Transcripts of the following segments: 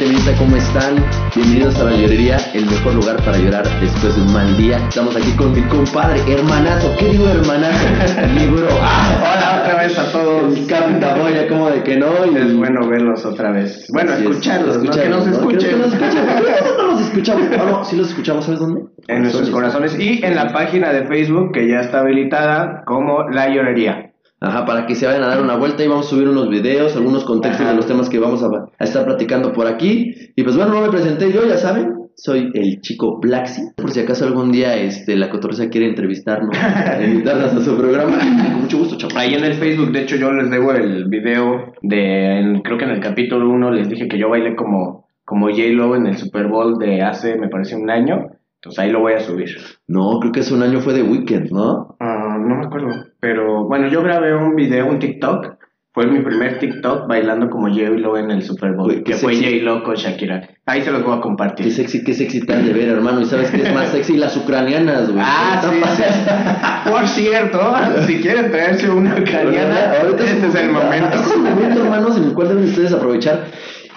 gente bonita, ¿cómo están? Bienvenidos a la llorería, el mejor lugar para llorar después de un mal día. Estamos aquí con mi compadre, hermanazo. ¿Qué digo hermanazo? Libro. Hola otra vez a todos. El Capita Boya, como de que no. Y Es bueno verlos otra vez. Bueno, Así es, escucharlos, no que escucharlos, nos ¿no? Que escuchen. no nos escuchen. no los escuchamos. Ah, no, sí los escuchamos, ¿sabes dónde? En nuestros corazones y en la página de Facebook que ya está habilitada como La Llorería. Ajá, para que se vayan a dar una vuelta y vamos a subir unos videos, algunos contextos Ajá. de los temas que vamos a, a estar platicando por aquí. Y pues bueno, no me presenté yo, ya saben, soy el chico Blacksy. Por si acaso algún día este, la cotorreza quiere entrevistarnos, invitarnos a su programa, con mucho gusto, chaval. Ahí en el Facebook, de hecho, yo les debo el video de, en- creo que en el capítulo 1 les dije que yo bailé como, como J-Lo en el Super Bowl de hace, me parece, un año. Entonces ahí lo voy a subir. No, creo que hace un año fue de Weekend, ¿no? Ah, no me acuerdo. Pero bueno, yo grabé un video, un TikTok. Fue mi primer TikTok bailando como J-Lo en el Super Bowl. Uy, qué que fue. J-Lo con Shakira. Ahí se los voy a Qué compartir. sexy, qué sexy tan de ver, hermano. Y sabes que es más sexy las ucranianas, güey. Ah, sí. Por cierto, si quieren traerse una ucraniana, Ahorita este es el momento. Este es el momento, hermanos, en el cual deben ustedes aprovechar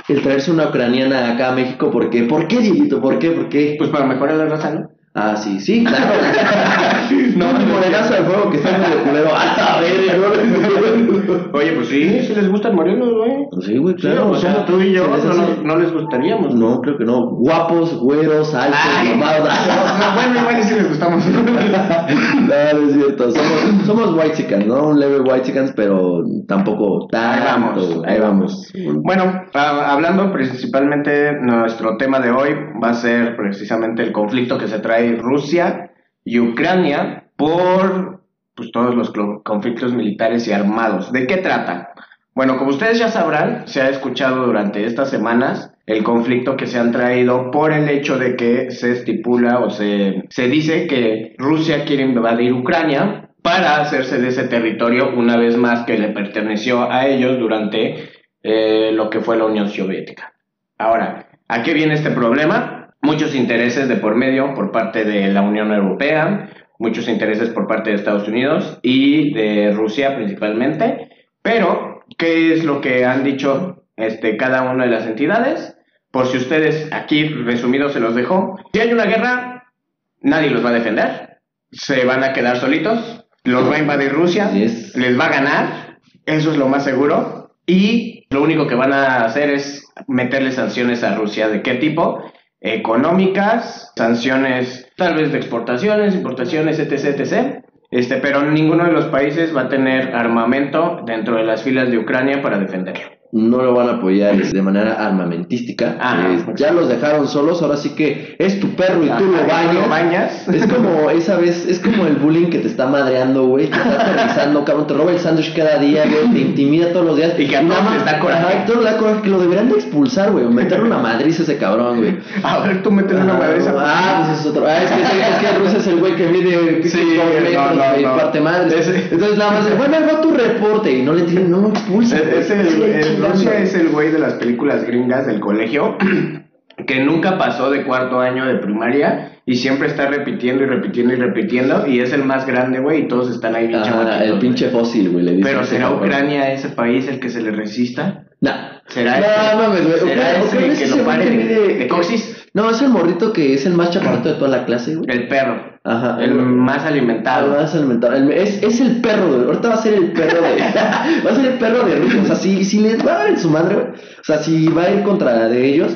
el traerse una ucraniana acá a México. ¿Por qué? ¿Por qué, Dieguito? ¿Por qué? ¿Por qué? Pues para mejorar la raza, ¿no? Ah, sí, sí, claro. no, el morenazo de fuego que está medio culero. ¡Ah, verga! No, Oye, pues sí, si les gustan morenos, güey. Pues sí, güey, Sí, claro. o sea, somos- tú y yo no, no- no les gustaríamos. No, creo que no. Guapos, güeros, altos, mamados. no, bueno, igual si les gustamos. No, no es cierto. Somos, somos white chickens, ¿no? Un leve white chickens, pero tampoco Ahí tanto. vamos, ahí vamos. Bueno, ah, hablando principalmente, nuestro tema de hoy va a ser precisamente el conflicto que se trae Rusia y Ucrania por pues, todos los conflictos militares y armados. ¿De qué trata? Bueno, como ustedes ya sabrán, se ha escuchado durante estas semanas el conflicto que se han traído por el hecho de que se estipula o se, se dice que Rusia quiere invadir Ucrania para hacerse de ese territorio una vez más que le perteneció a ellos durante eh, lo que fue la Unión Soviética. Ahora, ¿a qué viene este problema? Muchos intereses de por medio por parte de la Unión Europea, muchos intereses por parte de Estados Unidos y de Rusia principalmente, pero ¿qué es lo que han dicho este, cada una de las entidades? Por si ustedes aquí resumido se los dejo, si hay una guerra, nadie los va a defender, se van a quedar solitos, los va a invadir Rusia, les va a ganar, eso es lo más seguro, y lo único que van a hacer es meterle sanciones a Rusia. ¿De qué tipo? Económicas, sanciones tal vez de exportaciones, importaciones, etc, etc. Este, pero ninguno de los países va a tener armamento dentro de las filas de Ucrania para defenderlo. No lo van a apoyar de manera armamentística. Ah, Eh, ya los dejaron solos, ahora sí que es tu perro y tú lo bañas. Es como esa vez, es como el bullying que te está madreando, güey, te está aterrizando, cabrón, te roba el sándwich cada día, güey, te intimida todos los días. Y que a todos nada más- les da coraje. A todos les da coraje, que lo deberían de expulsar, güey, o meterle una madriz a ese cabrón, güey. A ver, tú metes una madriza. Ah, pues es otro. Ah, es que, es que Rusia es el güey que mide Sí, no, metros no, y no. parte madre. Ese- Entonces nada más, bueno, va tu reporte y no le tienen, no lo expulsan. Es, es el, Rusia es el güey de las películas gringas del colegio que nunca pasó de cuarto año de primaria y siempre está repitiendo y repitiendo y repitiendo y es el más grande, güey, y todos están ahí bien chamaquitos, el pinche fósil, güey, le dicen. Pero ¿será. Ucrania ese país el que se le resista? Nah. ¿Será No, ese? mames, güey. ¿Será Ucrania- ese Ucrania que lo pare de coxis? No, es el morrito que es el más chaparrito de toda la clase, güey. El perro. Ajá. El más alimentado. Además, alimentar. El- es, es el perro, de, ahorita va a ser el perro de. va a ser el perro de Rusia. O sea, si, si les va a dar en su madre, güey. O sea, si va a ir contra de ellos.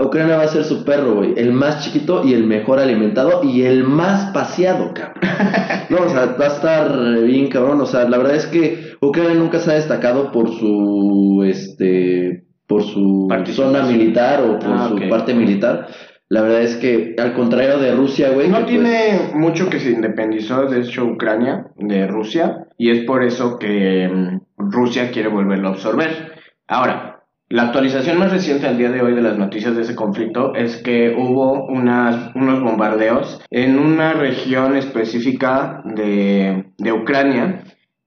Ucrania va a ser su perro, güey. El más chiquito y el mejor alimentado y el más paseado, cabrón. No, o sea, va a estar bien, cabrón. O sea, la verdad es que Ucrania nunca se ha destacado por su, este, por su zona militar o por Ah, su parte militar. La verdad es que, al contrario de Rusia, güey. No pues, tiene mucho que se independizó, de hecho, Ucrania de Rusia, y es por eso que mm, Rusia quiere volverlo a absorber. Ahora, la actualización más reciente al día de hoy de las noticias de ese conflicto es que hubo unas, unos bombardeos en una región específica de, de Ucrania,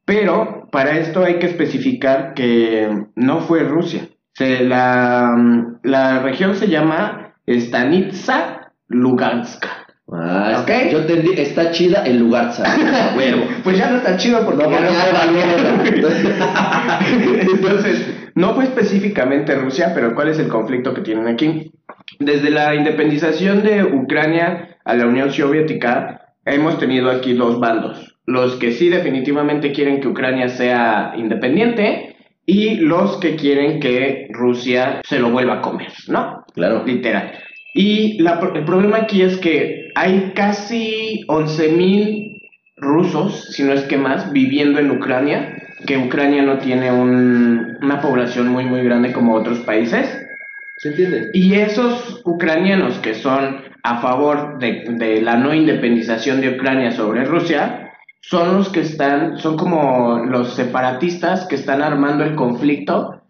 pero para esto hay que especificar que no fue Rusia. Se, la, la región se llama Stanitsa Luganska. Ah, ¿Ok? está- yo entendí, está chida el lugar, huevo. Pues ya no está chido porque No, ya no fue Entonces, no fue específicamente Rusia, pero ¿cuál es el conflicto que tienen aquí? Desde la independización de Ucrania a la Unión Soviética, hemos tenido aquí dos bandos. Los que sí definitivamente quieren que Ucrania sea independiente y los que quieren que Rusia se lo vuelva a comer, ¿no? Claro. Literal. Y la- el problema aquí es que hay casi 11.000 rusos, si no es que más, viviendo en Ucrania, que Ucrania no tiene un- una población muy muy grande como otros países. ¿Se entiende? Y esos ucranianos que son a favor de, de la no independización de Ucrania sobre Rusia, son los que están, son como los separatistas que están armando el conflicto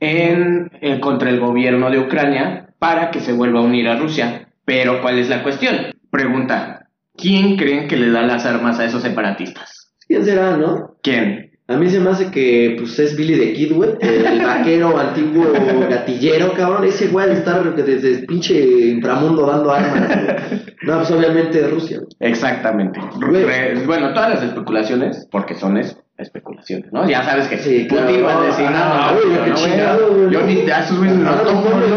en, eh, contra el gobierno de Ucrania para que se vuelva a unir a Rusia. Pero ¿cuál es la cuestión? Pregunta, ¿quién creen que le da las armas a esos separatistas? ¿Quién será, no? ¿Quién? A mí se me hace que pues es Billy the Kid, güey. El vaquero antiguo gatillero, cabrón. Ese güey de estar desde el pinche inframundo dando armas, güey. No, pues obviamente Rusia. güey. Exactamente. Güey. Bueno, todas las especulaciones, porque son es- especulaciones, ¿no? Ya sabes que Sí. Putin va a decir, Ah, no, güey, yo qué no, güey, chingado, güey, Yo no. ni a esos güeyes Ah, no mames, ¿no?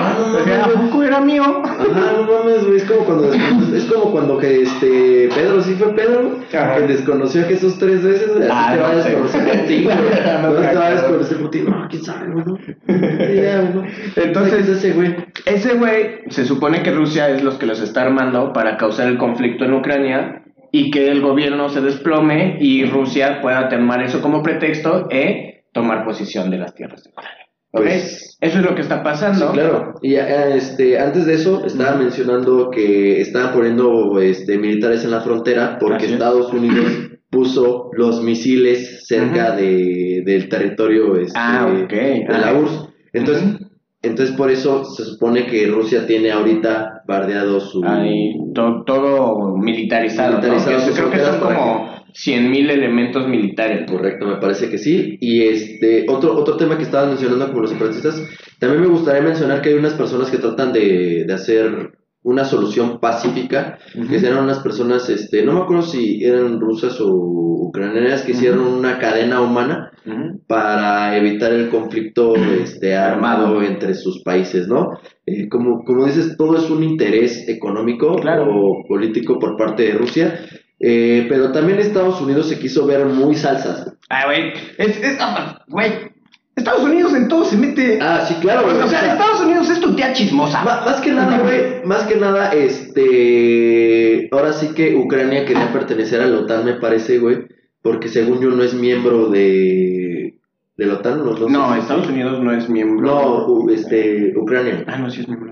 Ah, ¿a poco era mío? Ajá, no mames, güey. Es como cuando es como cuando que este Pedro sí fue Pedro, que desconoció a Jesús tres veces, güey. Así Ah, te va a desconocer ti, güey. Te va a acuerdo. desconocer por ti. No, quién sabe, ¿no? Entonces- ¿Qué es ese güey. Ese güey se supone que Rusia es los que los está armando para causar el conflicto en Ucrania y que el gobierno se desplome y Rusia pueda tomar eso como pretexto e tomar posición de las tierras de Ucrania. ¿Ok? Pues- eso es lo que está pasando. Sí, claro. Y este, antes de eso, estaba mencionando que estaban poniendo este, militares en la frontera porque. Estados Unidos puso los misiles cerca de, del territorio este, Ah, de la Ah. URSS. Entonces. Entonces, por eso se supone que Rusia tiene ahorita bardeado su... Ahí, to- todo militarizado. ¿no? Militarizado Que- sus Creo que son como 100.000 elementos militares. Correcto, me parece que sí. Y este otro otro tema que estabas mencionando como los separatistas, también me gustaría mencionar que hay unas personas que tratan de, de hacer una solución pacífica, que eran unas personas, este, no me acuerdo si eran rusas o ucranianas, que hicieron una cadena humana Para evitar el conflicto este, armado entre sus países, ¿no? Eh, como, como dices, todo es un interés económico Claro. o político por parte de Rusia, eh, pero también Estados Unidos se quiso ver muy salsas. Ah, güey. Es, es, ah, güey. Estados Unidos en todo se mete. Ah, sí, claro. o, güey, sea, o sea, Estados Unidos es tu tía chismosa. más que nada, güey, más que nada, este, ahora sí que Ucrania quería pertenecer a la OTAN, me parece, güey, porque según yo no es miembro de, de la OTAN, no, no, sé No, si- Estados Unidos no es miembro. No, este, Ucrania. Ah, no, sí es miembro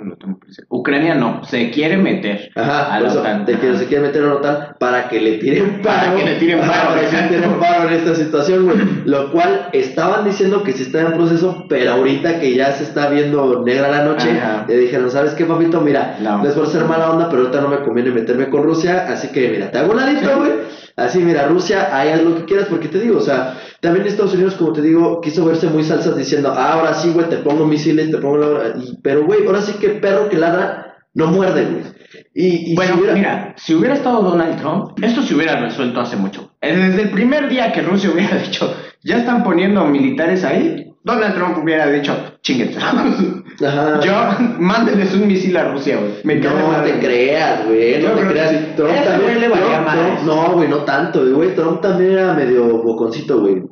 Ucrania no, se quiere meter Ajá, a la eso, OTAN. de que Ajá. se quiere meter a la OTAN para que le tiren Para paro. que le tiren paro, para que le tiren paro en esta situación, güey. Lo cual estaban diciendo que sí está en proceso, pero ahorita que ya se está viendo negra la noche, Ajá. le dijeron, ¿sabes qué, papito? Mira, No. no es por ser mala onda, pero ahorita no me conviene meterme con Rusia, así que mira, te hago un ladito, güey. Así, mira, Rusia, ahí haz lo que quieras, porque te digo, o sea, también Estados Unidos, como te digo, quiso verse muy salsas diciendo, ah, ahora sí, güey, te pongo misiles, te pongo la... y- pero, güey, ahora sí que perro que ladra no muerde, güey. Y, y Bueno, si hubiera- mira, si hubiera estado Donald Trump, esto se hubiera resuelto hace mucho. Eh, Desde el primer día que Rusia hubiera dicho, ya están poniendo militares ahí, Donald Trump hubiera dicho, chinguense. Ajá. Yo, mándenles un misil a Rusia, güey. Me no madre. te creas, güey, no te creas. que sí. Trump Ese también, le valía. Trump- no, güey, no tanto, güey. Trump también era medio boconcito, güey.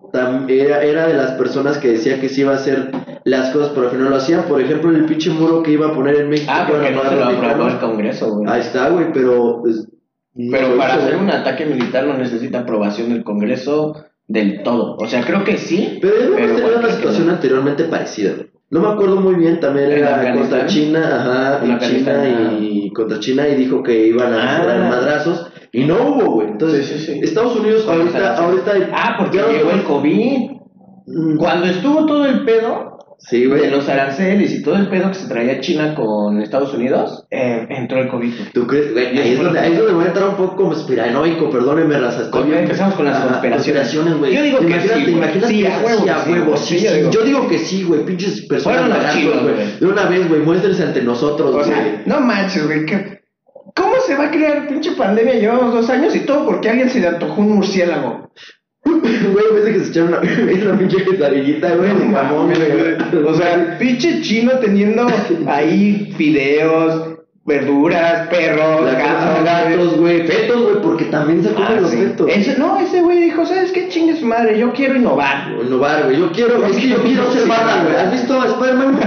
Era, era de las personas que decía que sí iba a hacer las cosas, pero al final no lo hacían. Por ejemplo, el pinche muro que iba a poner en México. Ah, porque no se lo aprobó el. Congreso, güey. Ahí está, güey, pero. pues, no Pero para hizo, hacer güey. un ataque militar no necesita aprobación del Congreso del todo. O sea, creo que sí. Pero hemos tenido una que situación no. anteriormente parecida, güey. No me acuerdo muy bien, también ¿En era contra China, ajá, en China y contra China y dijo que iban a Ah. dar madrazos y no hubo, güey. Entonces, Sí, sí, sí. Estados Unidos ahorita, las ahorita. Ah, porque llegó el COVID. Mm, Cuando estuvo todo el pedo Sí, de güey. los aranceles y todo el pedo que se traía China con Estados Unidos, eh, entró el COVID. güey. ¿Tú crees? Güey, ahí, es donde, ahí es donde voy a entrar un poco como conspiranoico, perdónenme, raza. Estoy Ok, bien- empezamos con las conspiraciones. güey. Yo digo ¿Te que imaginas, sí, ¿Te imaginas Sí, que a huevo, a sí, huevo? güey. Sí, Sí, yo digo. Yo digo que sí, güey. Pinches personas chinos, güey. De una vez, güey, muéstrense ante nosotros, O güey. sea, no manches, güey. ¿qué- ¿Cómo se va a crear pinche pandemia? Llevamos dos años y todo porque a alguien se le antojó un murciélago. Güey, parece que se echaron una, una pinche quesadillita, güey, de jamón, güey. O sea, pinche chino teniendo ahí fideos, verduras, perros, gatos, gatos, güey, fetos, güey, porque también se comen Ah, los sí. fetos. Ese, no, ese güey dijo, ¿sabes qué? Chingue su madre, yo quiero innovar. Innovar, güey. Yo quiero, es que yo quiero ser Batman, güey. ¿Has visto a Spider-Man?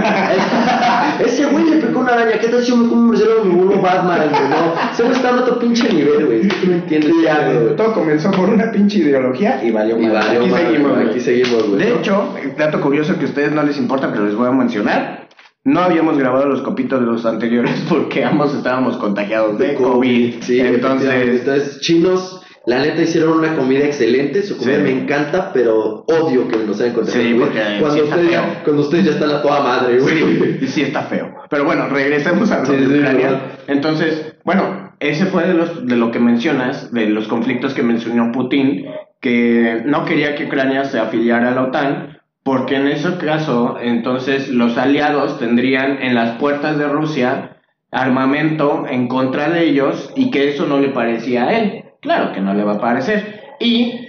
Ese güey le picó una araña. ¿Qué tal si yo me como un murciélago y me vuelvo Batman, güey? No, se me está en otro pinche nivel, güey. Es que no entiendes Ya, ya, güey. todo comenzó por una pinche ideología y valió Y madre. valió Aquí seguimos, güey, güey. aquí seguimos, güey. De ¿no? hecho, dato curioso que a ustedes no les importa, pero les voy a mencionar. No habíamos grabado los copitos de los anteriores porque ambos estábamos contagiados de COVID. Sí, entonces, entonces, chinos, la neta hicieron una comida excelente. Su comida Sí. me encanta, pero odio que nos hayan contagiado. Sí, porque cuando, sí está ustedes feo. ya, cuando ustedes ya están a toda madre, güey. sí, sí está feo. Pero bueno, regresemos a lo de Ucrania. Entonces, bueno, ese fue de, los, de lo que mencionas, de los conflictos que mencionó Putin, que no quería que Ucrania se afiliara a la OTAN, porque en ese caso, entonces los aliados tendrían en las puertas de Rusia armamento en contra de ellos y que eso no le parecía a él. Claro que no le va a parecer. Y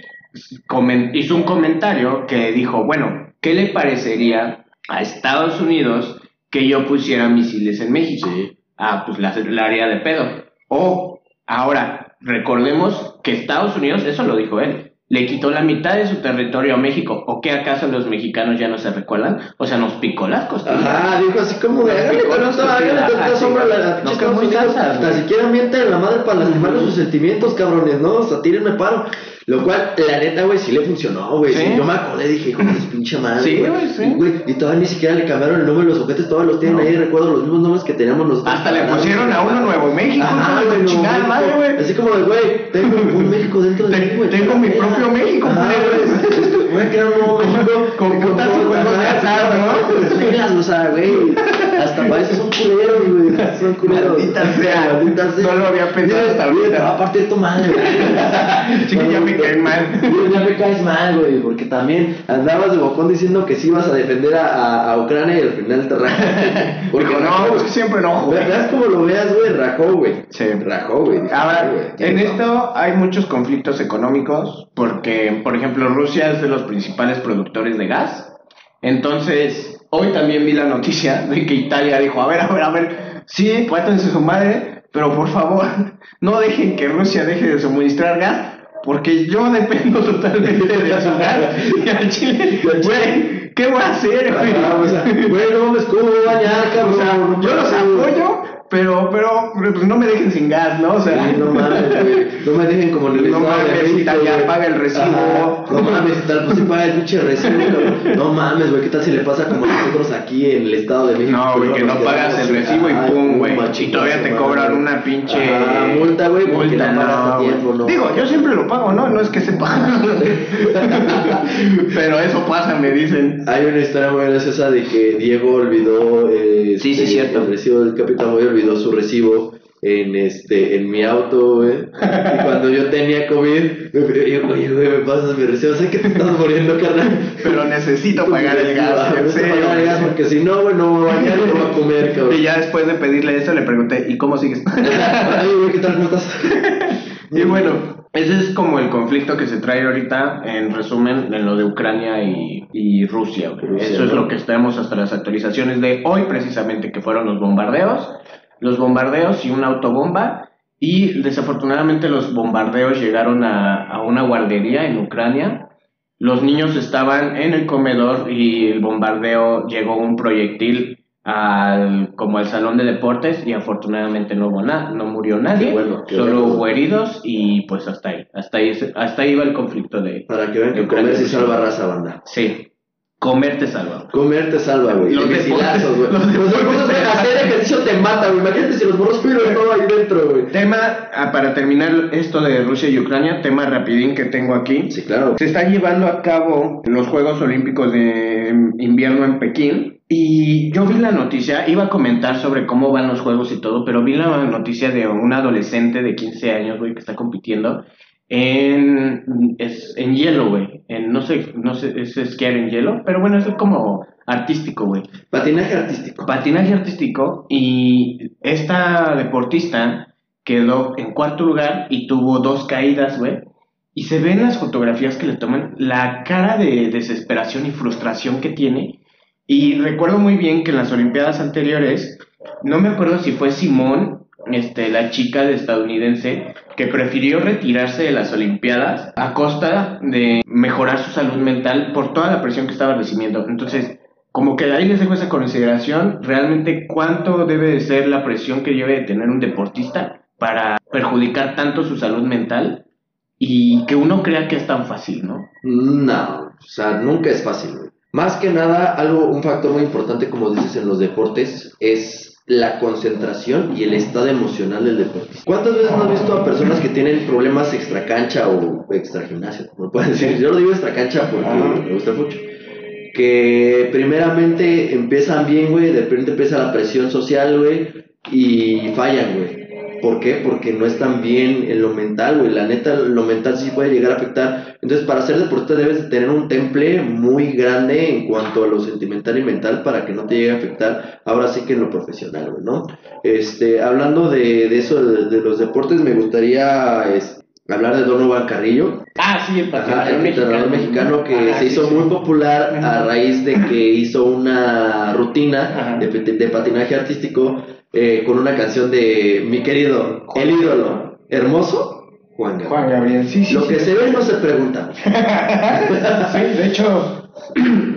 hizo un comentario que dijo, bueno, ¿qué le parecería a Estados Unidos que yo pusiera misiles en México? Sí. Ah, pues la, la área de pedo. O, ahora, recordemos que Estados Unidos, eso lo dijo él, le quitó la mitad de su territorio a México. ¿O qué acaso los mexicanos ya no se recuerdan? O sea, nos picó las costillas. Ajá, dijo así como de, costillas, tanta ajá, sombra a la pinche Estados Unidos, hasta siquiera mienten la madre para lastimarle sus sentimientos, cabrones, ¿no? O sea, tírenme paro. Lo cual, la neta, güey, sí le funcionó, güey. Sí. Yo me acordé, dije, hijo de pinche madre, Sí, güey, sí. Y todavía ni siquiera le cambiaron el nombre de los objetos, todavía los tienen No. ahí, recuerdo los mismos nombres que teníamos nosotros. Hasta le pusieron a uno Nuevo México, Ajá, güey, chingada madre, güey. Así como de, güey, tengo un México dentro de mí, güey. tengo mi propio México, güey. Voy a crear un nuevo México. Con putas y de ¿no? O sea, güey. Hasta para eso son culeros, güey. Son culeros. Maldita sea. Maldita sea. No lo había pensado hasta ahorita. Te va a partir tu madre, güey. Me cae mal. Ya me caes mal, güey. Porque también andabas de bocón diciendo que sí ibas a defender a, a, a Ucrania y al final te rajaste. Porque rajó, no, es que siempre no, güey. Veas como lo veas, güey. Rajó, güey. Sí. Rajó, güey. Ahora, en no. esto hay muchos conflictos económicos porque, por ejemplo, Rusia es de los principales productores de gas. Entonces, hoy también vi la noticia de que Italia dijo, a ver, a ver, a ver, sí, cuéntense su madre, pero por favor, no dejen que Rusia deje de suministrar gas. Porque yo dependo totalmente de su gas. Y al Chile, güey, ¿qué voy a hacer, güey? Ah, o sea, güey, no mames, ¿cómo voy a bañar, O cabrón? sea, No yo los apoyo, pero, pero, pues no me dejen sin gas, ¿no? O sea, Sí, no mames, güey. No me dejen como en el No Estado de mames, Italia güey. paga el recibo. Ajá. No mames, y tal, pues sí paga el pinche recibo, cabrón. No mames, güey, ¿qué tal si le pasa como a nosotros aquí en el Estado de México? No, güey, que no pagas el recibo y pum, güey. Y todavía te cobran una pinche. Ajá, multa, güey, porque multa, no pagaste a güey. tiempo, no. Digo, yo siempre lo pago, ¿no? No es que se paga. Pero eso pasa, me dicen. Hay una historia muy graciosa de que Diego olvidó eh, Sí, sí, cierto. el recibo del Capitán olvidó su recibo en este en mi auto, güey. Y cuando yo tenía COVID, me pidió, oye, güey, me pasas mi recibo, sé que te estás muriendo, carnal. Pero necesito pagar el gas, en serio. pagar el gas porque si no, güey, no me voy a bañar no voy a comer, cabrón. Y ya después de pedirle eso, le pregunté, ¿y cómo sigues? Ay, güey, ¿qué tal? ¿Cómo estás? Y bueno, ese es como el conflicto que se trae ahorita, en resumen, en lo de Ucrania y, y Rusia. Rusia, Eso es ¿no? lo que tenemos hasta las actualizaciones de hoy, precisamente, que fueron los bombardeos, los bombardeos y una autobomba. Y desafortunadamente los bombardeos llegaron a, a una guardería en Ucrania. Los niños estaban en el comedor y el bombardeo llegó un proyectil al como al salón de deportes y afortunadamente no hubo nada, no murió nadie, bueno, solo hubo heridos y pues hasta ahí, hasta ahí, hasta ahí va el conflicto de Para que vean que comer Rusia. salva raza, banda. sí, comer te salva. Comer te salva, güey. Los De güey. los Los deportes güey, hacer ejercicio te mata, güey. Imagínate si los morros pudieran todo ahí dentro, güey. Tema ah, para terminar esto de Rusia y Ucrania, tema rapidín que tengo aquí. Sí, claro. Se están llevando a cabo los Juegos Olímpicos de invierno en Pekín y yo vi la noticia, iba a comentar sobre cómo van los juegos y todo, pero vi la noticia de un adolescente de 15 años, güey, que está compitiendo en, es, en hielo, güey. En, no sé, no sé, es esquiar en hielo, pero bueno, es como artístico, güey Patinaje artístico. patinaje artístico y esta deportista quedó en cuarto lugar y tuvo dos caídas, güey. Y se ven las fotografías que le toman la cara de desesperación y frustración que tiene. Y recuerdo muy bien que en las Olimpiadas anteriores, no me acuerdo si fue Simón, este, la chica de estadounidense, que prefirió retirarse de las Olimpiadas a costa de mejorar su salud mental por toda la presión que estaba recibiendo. Entonces, como que ahí les dejo esa consideración, realmente cuánto debe de ser la presión que debe de tener un deportista para perjudicar tanto su salud mental y que uno crea que es tan fácil, ¿no? No, o sea, nunca es fácil, Más que nada, algo, un factor muy importante, como dices en los deportes, es la concentración y el estado emocional del deportista. ¿Cuántas veces no has visto a personas que tienen problemas extra cancha o extra gimnasio? Como pueden decir, yo lo digo extra cancha porque me gusta mucho. Que primeramente empiezan bien, güey, de repente empieza la presión social, güey, y fallan, güey. ¿Por qué? Porque no están bien en lo mental, güey. La neta, lo mental sí puede llegar a afectar. Entonces, para ser deportista debes tener un temple muy grande en cuanto a lo sentimental y mental para que no te llegue a afectar. Ahora sí que en lo profesional, güey, ¿no? Este, hablando de, de eso, de, los deportes, me gustaría hablar de Donovan Carrillo. Ah, sí, el patinador mexicano. mexicano que se hizo muy popular a raíz de que hizo una rutina de, de patinaje artístico eh, con una canción de mi querido, el ídolo, hermoso, Juan Gabriel. Juan Gabriel, sí, sí. Lo que se ve no se pregunta. sí, de hecho,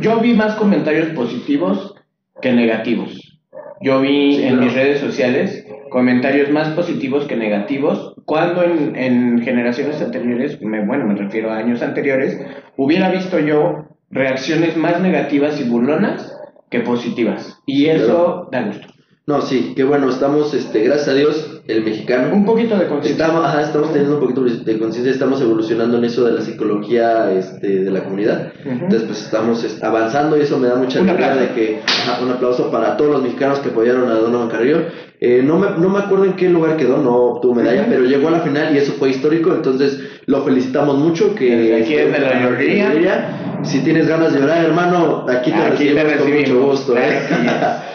yo vi más comentarios positivos que negativos. Yo vi en mis redes sociales comentarios más positivos que negativos, cuando en, en generaciones anteriores, me, bueno, me refiero a años anteriores, hubiera visto yo reacciones más negativas y burlonas que positivas. Y eso da gusto. No, sí, qué bueno, estamos, este, gracias a Dios, el mexicano. Un poquito de conciencia. Estamos, estamos teniendo un poquito de conciencia, estamos evolucionando en eso de la psicología este, de la comunidad. Entonces, pues estamos avanzando y eso me da mucha alegría de que, un aplauso para todos los mexicanos que apoyaron a Donovan Carrillo. Eh, no, me, no me acuerdo en qué lugar quedó, no obtuvo medalla, pero llegó a la final y eso fue histórico, entonces lo felicitamos mucho. Que aquí es de la llorería. Si tienes ganas de llorar, hermano, aquí te, recibimos, con mucho gusto. ¿eh?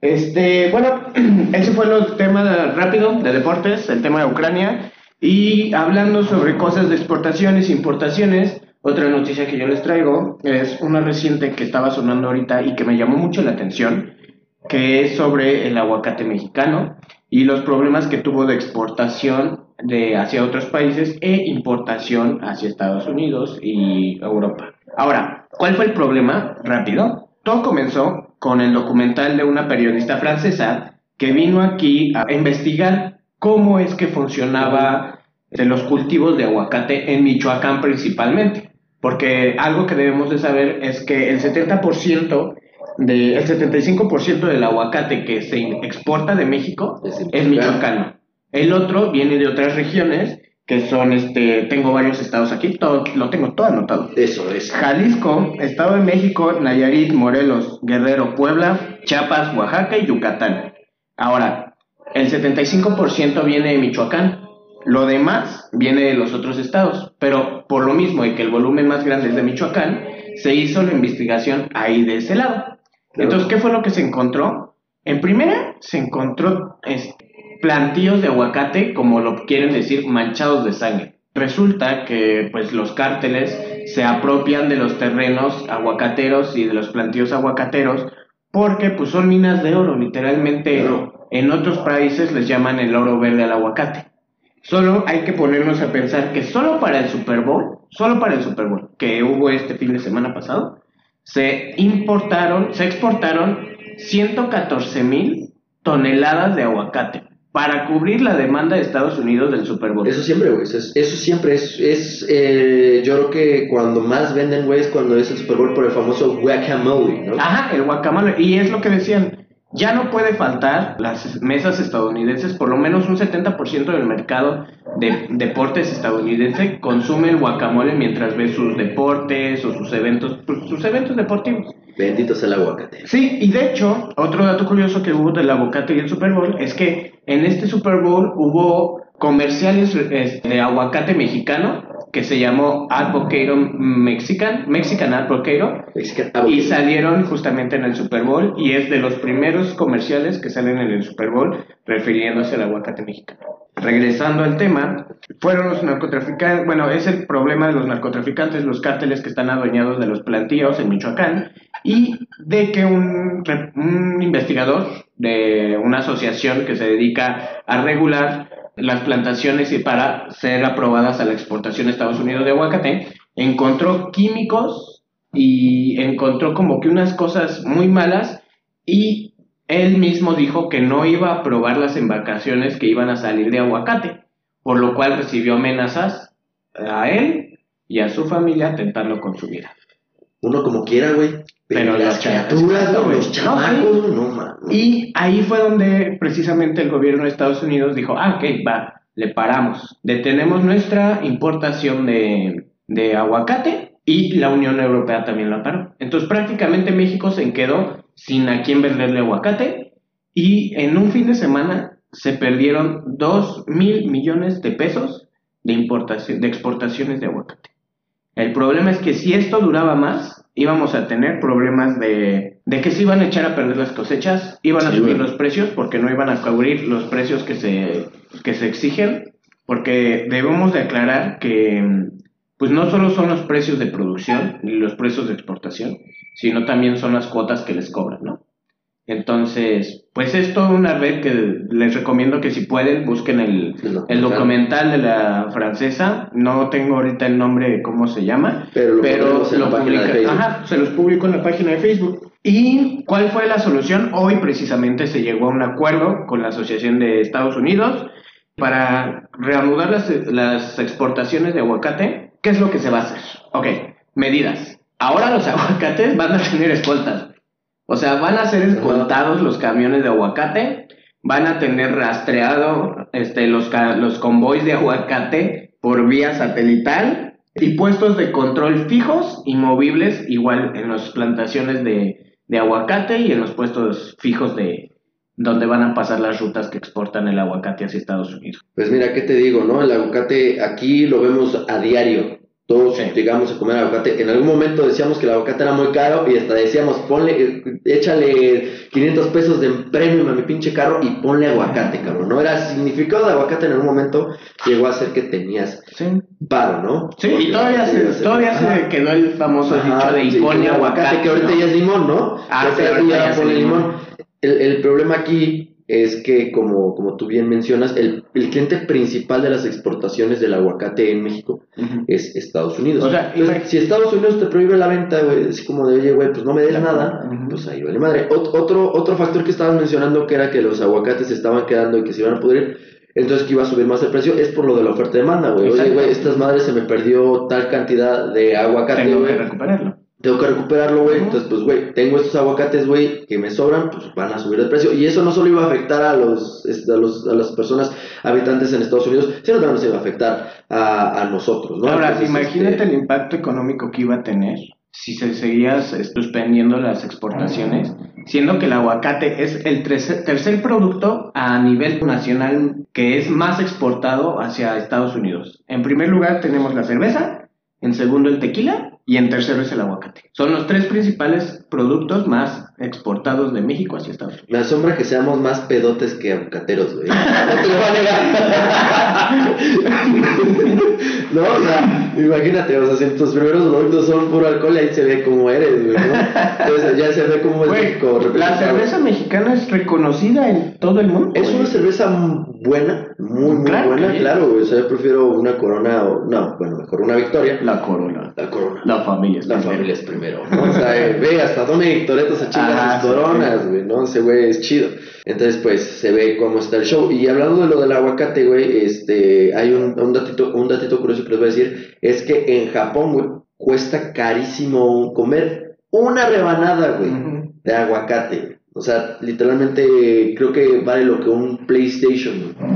Este, bueno, ese fue el tema rápido de deportes, el tema de Ucrania. Y hablando sobre cosas de exportaciones e importaciones, otra noticia que yo les traigo es una reciente que estaba sonando ahorita y que me llamó mucho la atención, que es sobre el aguacate mexicano y los problemas que tuvo de exportación de hacia otros países e importación hacia Estados Unidos y Europa. Ahora, ¿cuál fue el problema? Rápido. Todo comenzó con el documental de una periodista francesa que vino aquí a investigar cómo es que funcionaba de los cultivos de aguacate en Michoacán principalmente. Porque algo que debemos de saber es que el 70% de, el 75% del aguacate que se exporta de México es, es michoacano. El otro viene de otras regiones que son, este, tengo varios estados aquí, todo, lo tengo todo anotado. Eso es. Jalisco, Estado de México, Nayarit, Morelos, Guerrero, Puebla, Chiapas, Oaxaca y Yucatán. Ahora, el 75% viene de Michoacán, lo demás viene de los otros estados, pero por lo mismo y que el volumen más grande es de Michoacán, se hizo la investigación ahí de ese lado. Entonces, ¿qué fue lo que se encontró? En primera, se encontró este, plantíos de aguacate, como lo quieren decir, manchados de sangre. Resulta que pues los cárteles se apropian de los terrenos aguacateros y de los plantíos aguacateros porque pues son minas de oro, literalmente en otros países les llaman el oro verde al aguacate. Solo hay que ponernos a pensar que solo para el Super Bowl, solo para el Super Bowl que hubo este fin de semana pasado, se importaron, se exportaron 114 mil toneladas de aguacate para cubrir la demanda de Estados Unidos del Super Bowl. Eso siempre, güey. Eso, siempre es. es eh, yo creo que cuando más venden, güey, es cuando es el Super Bowl por el famoso guacamole, ¿no? Ajá, el guacamole. Y es lo que decían. Ya no puede faltar las mesas estadounidenses, por lo menos un 70% del mercado de deportes estadounidense consume el guacamole mientras ve sus deportes o sus eventos, pues, sus eventos deportivos. Bendito sea el aguacate. Sí, y de hecho, otro dato curioso que hubo del aguacate y el Super Bowl es que en este Super Bowl hubo comerciales de aguacate mexicano que se llamó Advocado Mexican, Mexican Advocado, Mexican y avocado. salieron justamente en el Super Bowl y es de los primeros comerciales que salen en el Super Bowl refiriéndose al aguacate mexicano. Regresando al tema, fueron los narcotraficantes, bueno, es el problema de los narcotraficantes, los cárteles que están adueñados de los plantíos en Michoacán y de que un, un investigador de una asociación que se dedica a regular las plantaciones y para ser aprobadas a la exportación a Estados Unidos de aguacate, encontró químicos y encontró como que unas cosas muy malas y él mismo dijo que no iba a aprobar las embarcaciones que iban a salir de aguacate, por lo cual recibió amenazas a él y a su familia tentando con su vida. Uno como quiera, güey. Pero, Pero las criaturas, güey, los chamacos, no, mames. Y ahí fue donde precisamente el gobierno de Estados Unidos dijo, ah, ok, va, le paramos. Detenemos nuestra importación de, de aguacate y la Unión Europea también la paró. Entonces prácticamente México se quedó sin a quién venderle aguacate y en un fin de semana se perdieron 2 mil millones de pesos de, importación, de exportaciones de aguacate. El problema es que si esto duraba más, íbamos a tener problemas de, de que se iban a echar a perder las cosechas, iban a Sí, subir los precios porque no iban a cubrir los precios que se, que se exigen, porque debemos de aclarar que pues no solo son los precios de producción ni los precios de exportación, sino también son las cuotas que les cobran, ¿no? Entonces, pues es toda una red que les recomiendo que si pueden busquen el, El documental. de la francesa. No tengo ahorita el nombre de cómo se llama, Pero lo pero lo publica-. Ajá, se los publico en la página de Facebook. ¿Y cuál fue la solución? Hoy precisamente se llegó a un acuerdo con la Asociación de Estados Unidos para reanudar las, las exportaciones de aguacate. ¿Qué es lo que se va a hacer? Ok, medidas. Ahora los aguacates van a tener escoltas. O sea, van a ser escoltados los camiones de aguacate, van a tener rastreado este, los, los convoys de aguacate por vía satelital y puestos de control fijos y movibles, igual en las plantaciones de, de aguacate y en los puestos fijos de donde van a pasar las rutas que exportan el aguacate hacia Estados Unidos. Pues mira, ¿qué te digo, no? El aguacate aquí lo vemos a diario. Todos Sí. llegamos a comer aguacate. En algún momento decíamos que el aguacate era muy caro y hasta decíamos, ponle, eh, échale 500 pesos de premium a mi pinche carro y ponle aguacate, cabrón. ¿No? Era significado de aguacate en algún momento llegó a ser que tenías Sí. paro, ¿no? Sí, y todavía se, todavía Ajá. se quedó el famoso Ajá, dicho de y ponle aguacate. que ahorita ¿no? ya es limón, ¿no? Ah, ahorita ya ya ponle limón. limón. El, el problema aquí es que, como, como tú bien mencionas, el, el cliente principal de las exportaciones del aguacate en México es Estados Unidos. O sea, Entonces, si Estados Unidos te prohíbe la venta, güey, así como de, oye, güey, pues no me des nada, pues ahí vale madre. Ot- otro, otro factor que estabas mencionando que era que los aguacates se estaban quedando y que se iban a pudrir, entonces que iba a subir más el precio, es por lo de la oferta y demanda, güey. Oye, güey, estas madres se me perdió tal cantidad de aguacate, Tengo que güey. recuperarlo. Tengo que recuperarlo, güey. Ujú. Entonces, pues, güey, tengo estos aguacates, güey, que me sobran, pues van a subir el precio. Y eso no solo iba a afectar a los, a los a las personas habitantes en Estados Unidos, sino también nos iba a afectar a, a nosotros, ¿no? Ahora, Entonces, imagínate este, el impacto económico que iba a tener si se seguías eh, suspendiendo las exportaciones, siendo que el aguacate es el tercer, tercer producto a nivel nacional que es más exportado hacia Estados Unidos. En primer lugar tenemos la cerveza, en segundo el tequila y en tercero es el aguacate. Son los tres principales productos más exportados de México hacia Estados Unidos. Me asombra que seamos más pedotes que aguacateros, güey. No o sea, imagínate, o sea, si tus primeros productos son puro alcohol, ahí se ve cómo eres, güey, ¿no? Entonces ya se ve cómo es Güey, México la cerveza mexicana es reconocida en todo el mundo. Es güey. una cerveza buena, muy, muy Claro buena, claro, güey. O sea, yo prefiero una corona o. No, bueno, mejor una victoria. La corona. La corona. La familia es La primero. familia es primero, ¿no? O sea, eh, ve hasta Dominic Toretto se chinga Ajá, sus coronas, güey, ¿no? Ese güey es chido. Entonces, pues, se ve cómo está el show. Y hablando de lo del aguacate, güey, este, hay un, un datito, un datito curioso que les voy a decir, es que en Japón, güey, cuesta carísimo comer una rebanada, güey, de aguacate. O sea, literalmente creo que vale lo que un PlayStation güey,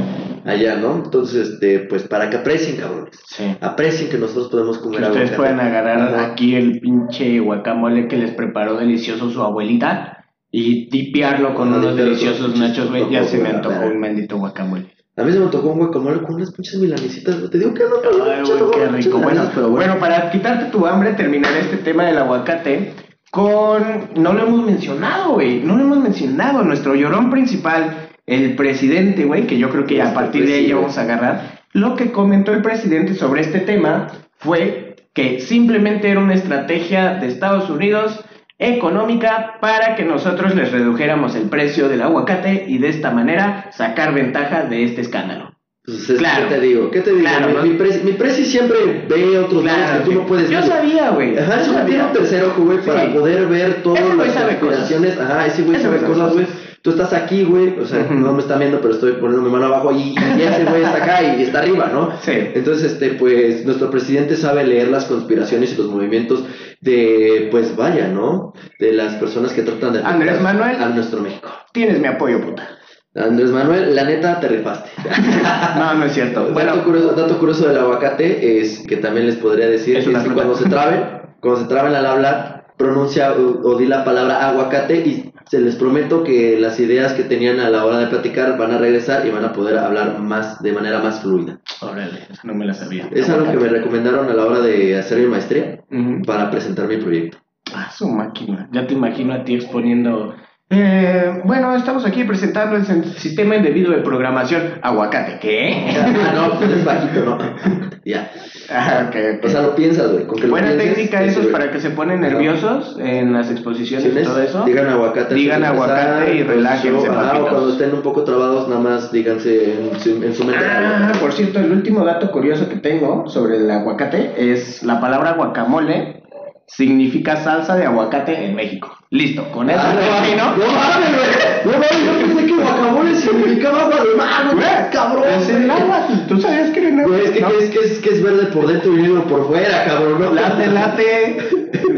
allá, ¿no? Entonces, este, pues para que aprecien, cabrones. Sí. Aprecien que nosotros podemos comer Que ustedes pueden agarrar aquí el pinche guacamole que les preparó delicioso su abuelita y tipearlo con unos deliciosos nachos, güey. Ya se me antojó un maldito guacamole. A mí se me tocó un guacamole con unas pinches milanesitas. Te digo que no, no, Ay, güey, qué rico. Bueno, pero bueno, para quitarte tu hambre, terminaré este tema del aguacate con... No lo hemos mencionado, güey. No lo hemos mencionado. Nuestro llorón principal, el presidente, güey, que yo creo que a Nuestro partir de ahí vamos a agarrar. Lo que comentó el presidente sobre este tema fue que simplemente era una estrategia de Estados Unidos económica para que nosotros les redujéramos el precio del aguacate y de esta manera sacar ventaja de este escándalo. Pues es, Claro. ¿qué te digo? ¿Qué te digo? Claro, mi, ¿no? mi, presi, mi presi siempre ve otros lados que tú no puedes Yo ver. sabía, güey. Ajá, yo tiene un tercer ojo, güey, Sí. para poder ver todas las conspiraciones. Ajá, ese güey sabe cosas, güey. Tú estás aquí, güey, o sea, no me están viendo, pero estoy poniendo mi mano abajo y, y ese güey está acá y está arriba, ¿no? Sí. Entonces, este, pues, nuestro presidente sabe leer las conspiraciones y los movimientos de, pues, vaya, ¿no? De las personas que tratan de Andrés Manuel. a nuestro México. Tienes mi apoyo, puta. Andrés Manuel, la neta, te rifaste. No, no es cierto. dato, Bueno, curioso, dato curioso del aguacate es que también les podría decir Es que cuando se traben, cuando se traben al hablar, pronuncia o, o di la palabra aguacate y se les prometo que las ideas que tenían a la hora de platicar van a regresar y van a poder hablar más de manera más fluida. órale, no me la sabía. Es algo que me recomendaron a la hora de hacer mi maestría para presentar mi proyecto. Ah, su máquina. Ya te imagino a ti exponiendo. Eh, bueno, estamos aquí presentando el sistema indebido de programación. Aguacate, ¿qué? ah, no, pues es bajito, ¿no? ya. Ah. O sea, lo piensas, güey. Con que lo Buena pienses, técnica te esos para que se ponen nerviosos en las exposiciones y todo eso. Digan aguacate. Digan aguacate y relájense, Ajá, o cuando estén un poco trabados, nada más díganse en su, en su mente. Ah, por cierto, el último dato curioso que tengo sobre el aguacate es la palabra guacamole significa salsa de aguacate en México. Listo, con eso Ah, no, termino. no mames, güey. No mames, yo pensé que guacamole significaba agua de mar, güey. Cabrón. Es el agua. ¿Tú sabías que era el agua? Güey, es que, No. es, que, es, que es verde por dentro y negro por fuera, cabrón. ¿no? Late, late.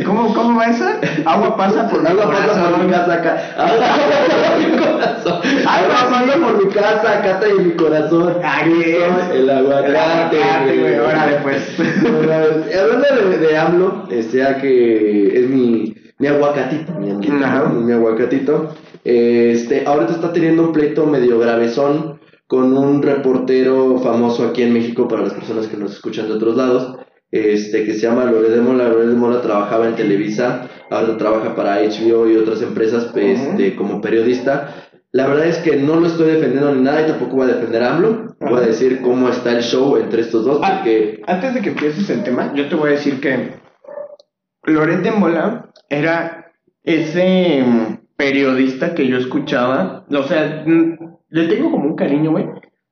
¿Cómo, ¿Cómo va eso? Agua pasa por mi Agua pasa por corazón. mi casa acá. Agua pasa por mi corazón. Agua pasa por mi casa acá y mi corazón. Ahí es. El aguacate, güey. Órale, pues. Hablando de, de AMLO, este, ya que es mi, mi aguacatito, mi. ¿no? mi aguacatito. Este, ahorita está teniendo un pleito medio gravezón con un reportero famoso aquí en México para las personas que nos escuchan de otros lados. Este, que se llama Lore de Mola. Lore de Mola trabajaba en Televisa, ahora trabaja para HBO y otras empresas este, como periodista. La verdad es que no lo estoy defendiendo ni nada y tampoco voy a defender a AMLO. Voy a decir cómo está el show entre estos dos, Ah, porque Antes de que empieces el tema, yo te voy a decir que Loret de Mola era ese mm, periodista que yo escuchaba. O sea, mm, le tengo como un cariño, güey.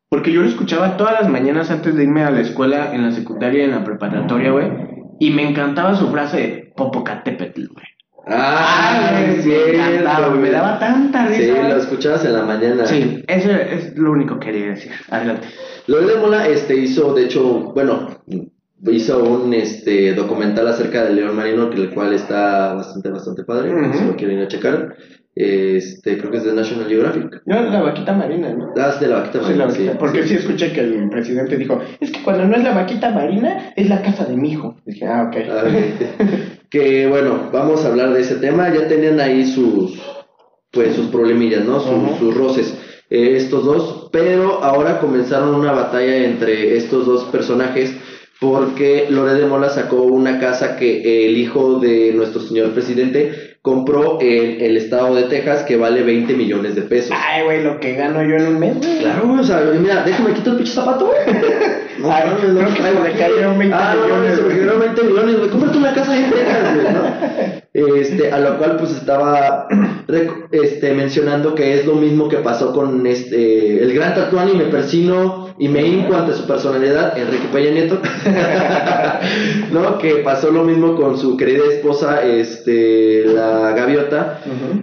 Porque yo lo escuchaba todas las mañanas antes de irme a la escuela, en la secundaria y en la preparatoria, güey. Y me encantaba su frase de Popocatépetl, güey. Ah, sí, me encantaba. Me daba tanta risa. Sí, lo escuchabas en la mañana. Sí, eso es lo único que quería decir. Adelante. De Mola este, hizo, de hecho, bueno, hizo un este, documental acerca del león marino, que el cual está bastante, bastante padre, si lo quieren ir a checar. Este, creo que es de National Geographic. No, la vaquita marina, ¿no? Ah, es de la vaquita Sí, la marina, vaquita, porque sí. escuché que el presidente dijo, es que cuando no es la vaquita marina, es la casa de mi hijo. Dije, ah, ok. Ah, que bueno, vamos a hablar de ese tema. Ya tenían ahí sus, pues, sus problemillas, ¿no? Sus, sus roces. eh, estos dos, pero ahora comenzaron una batalla entre estos dos personajes porque Lore de Mola sacó una casa que el hijo de nuestro señor presidente compró en el estado de Texas que vale 20 millones de pesos. Ay, güey, lo que gano yo en un mes, güey. Claro, güey, o sea, mira, déjame quitar el pinche zapato, güey. No, Ay, no, creo que se le cayeron 20 ah, no, millones, se me güey. cayeron 20 millones, güey. Cómprate una casa ahí en Texas, güey, ¿no? Este, a lo cual pues estaba este, mencionando que es lo mismo que pasó con este el gran tatuán y me persino y me hinco ante su personalidad, Enrique Peña Nieto. no, que pasó lo mismo con su querida esposa, este, la gaviota, Ujú.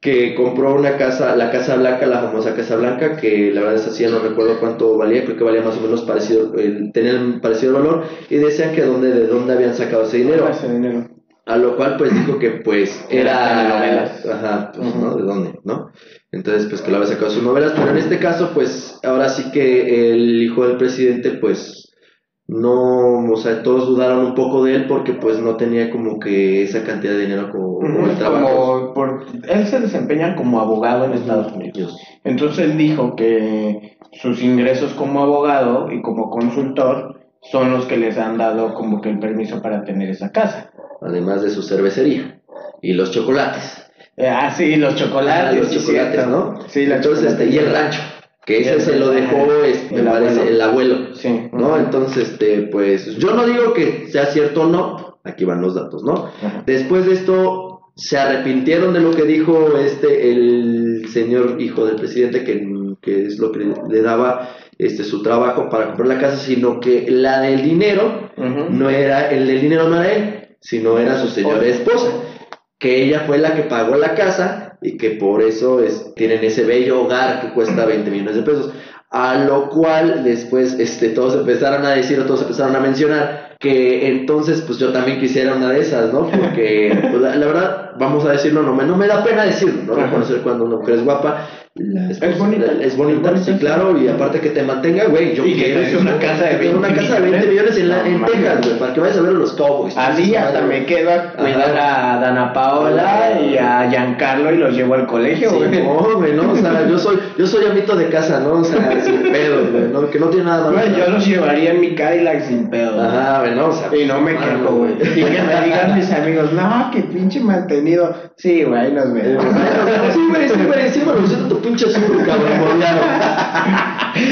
Que compró una casa, la Casa Blanca, la famosa Casa Blanca, que la verdad es así, no recuerdo cuánto valía, creo que valía más o menos parecido, el, tenía el parecido valor, y decían que dónde, de dónde habían sacado ese dinero. Ese dinero. A lo cual pues dijo que pues Era. Ajá, pues. ¿no? ¿De dónde? ¿No? Entonces pues que lo había sacado sus novelas, pero en este caso pues ahora sí que el hijo del presidente pues no, o sea, todos dudaron un poco de él porque pues no tenía como que esa cantidad de dinero como, el trabajo. Como por, él se desempeña como abogado en Estados Unidos. Entonces él dijo que sus ingresos como abogado y como consultor son los que les han dado como que el permiso para tener esa casa. Además de su cervecería y los chocolates. Eh, ah, sí, los chocolates. Ah, los chocolates, ¿no? Sí, Entonces, este, y el rancho. Que ese se lo dejó, este, me parece, el abuelo. Sí. ¿No? Entonces, este, pues, yo no digo que sea cierto o no. Aquí van los datos, ¿no? Después de esto, se arrepintieron de lo que dijo este, el señor hijo del presidente, que, que es lo que le daba este, su trabajo para comprar la casa, sino que la del dinero no era, el del dinero no era él, sino era su señora esposa, que ella fue la que pagó la casa y que por eso es, tienen ese bello hogar que cuesta 20 millones de pesos. A lo cual después este, todos empezaron a decir o todos empezaron a mencionar que entonces pues yo también quisiera una de esas, ¿no? Porque pues, la, verdad, vamos a decirlo, no me, no me da pena decirlo, ¿no? Reconocer cuando una mujer es guapa, es bonita. es bonita, sí, claro, y aparte que te mantenga, güey, yo y quiero que una casa de 20 una casa de 20 millones en, la, en Texas, güey, para que vayas a ver a los Cowboys. Así hasta me quedo a cuidar a Dana Paola y a Giancarlo y los llevo al colegio, güey. Sí, no, güey, no, o sea, yo soy, yo soy amito de casa, ¿no? O sea, sin pedos, güey, ¿no? que no tiene nada más. yo los llevaría en mi Cadillac sin pedos. Ajá, güey, no, o sea. Y no me quejo, güey. Y que me digan mis amigos, no, qué pinche mantenido. Sí, güey, ahí nos vemos. Sí, güey, sí, güey, sí, güey, tu pinche sur, cabrón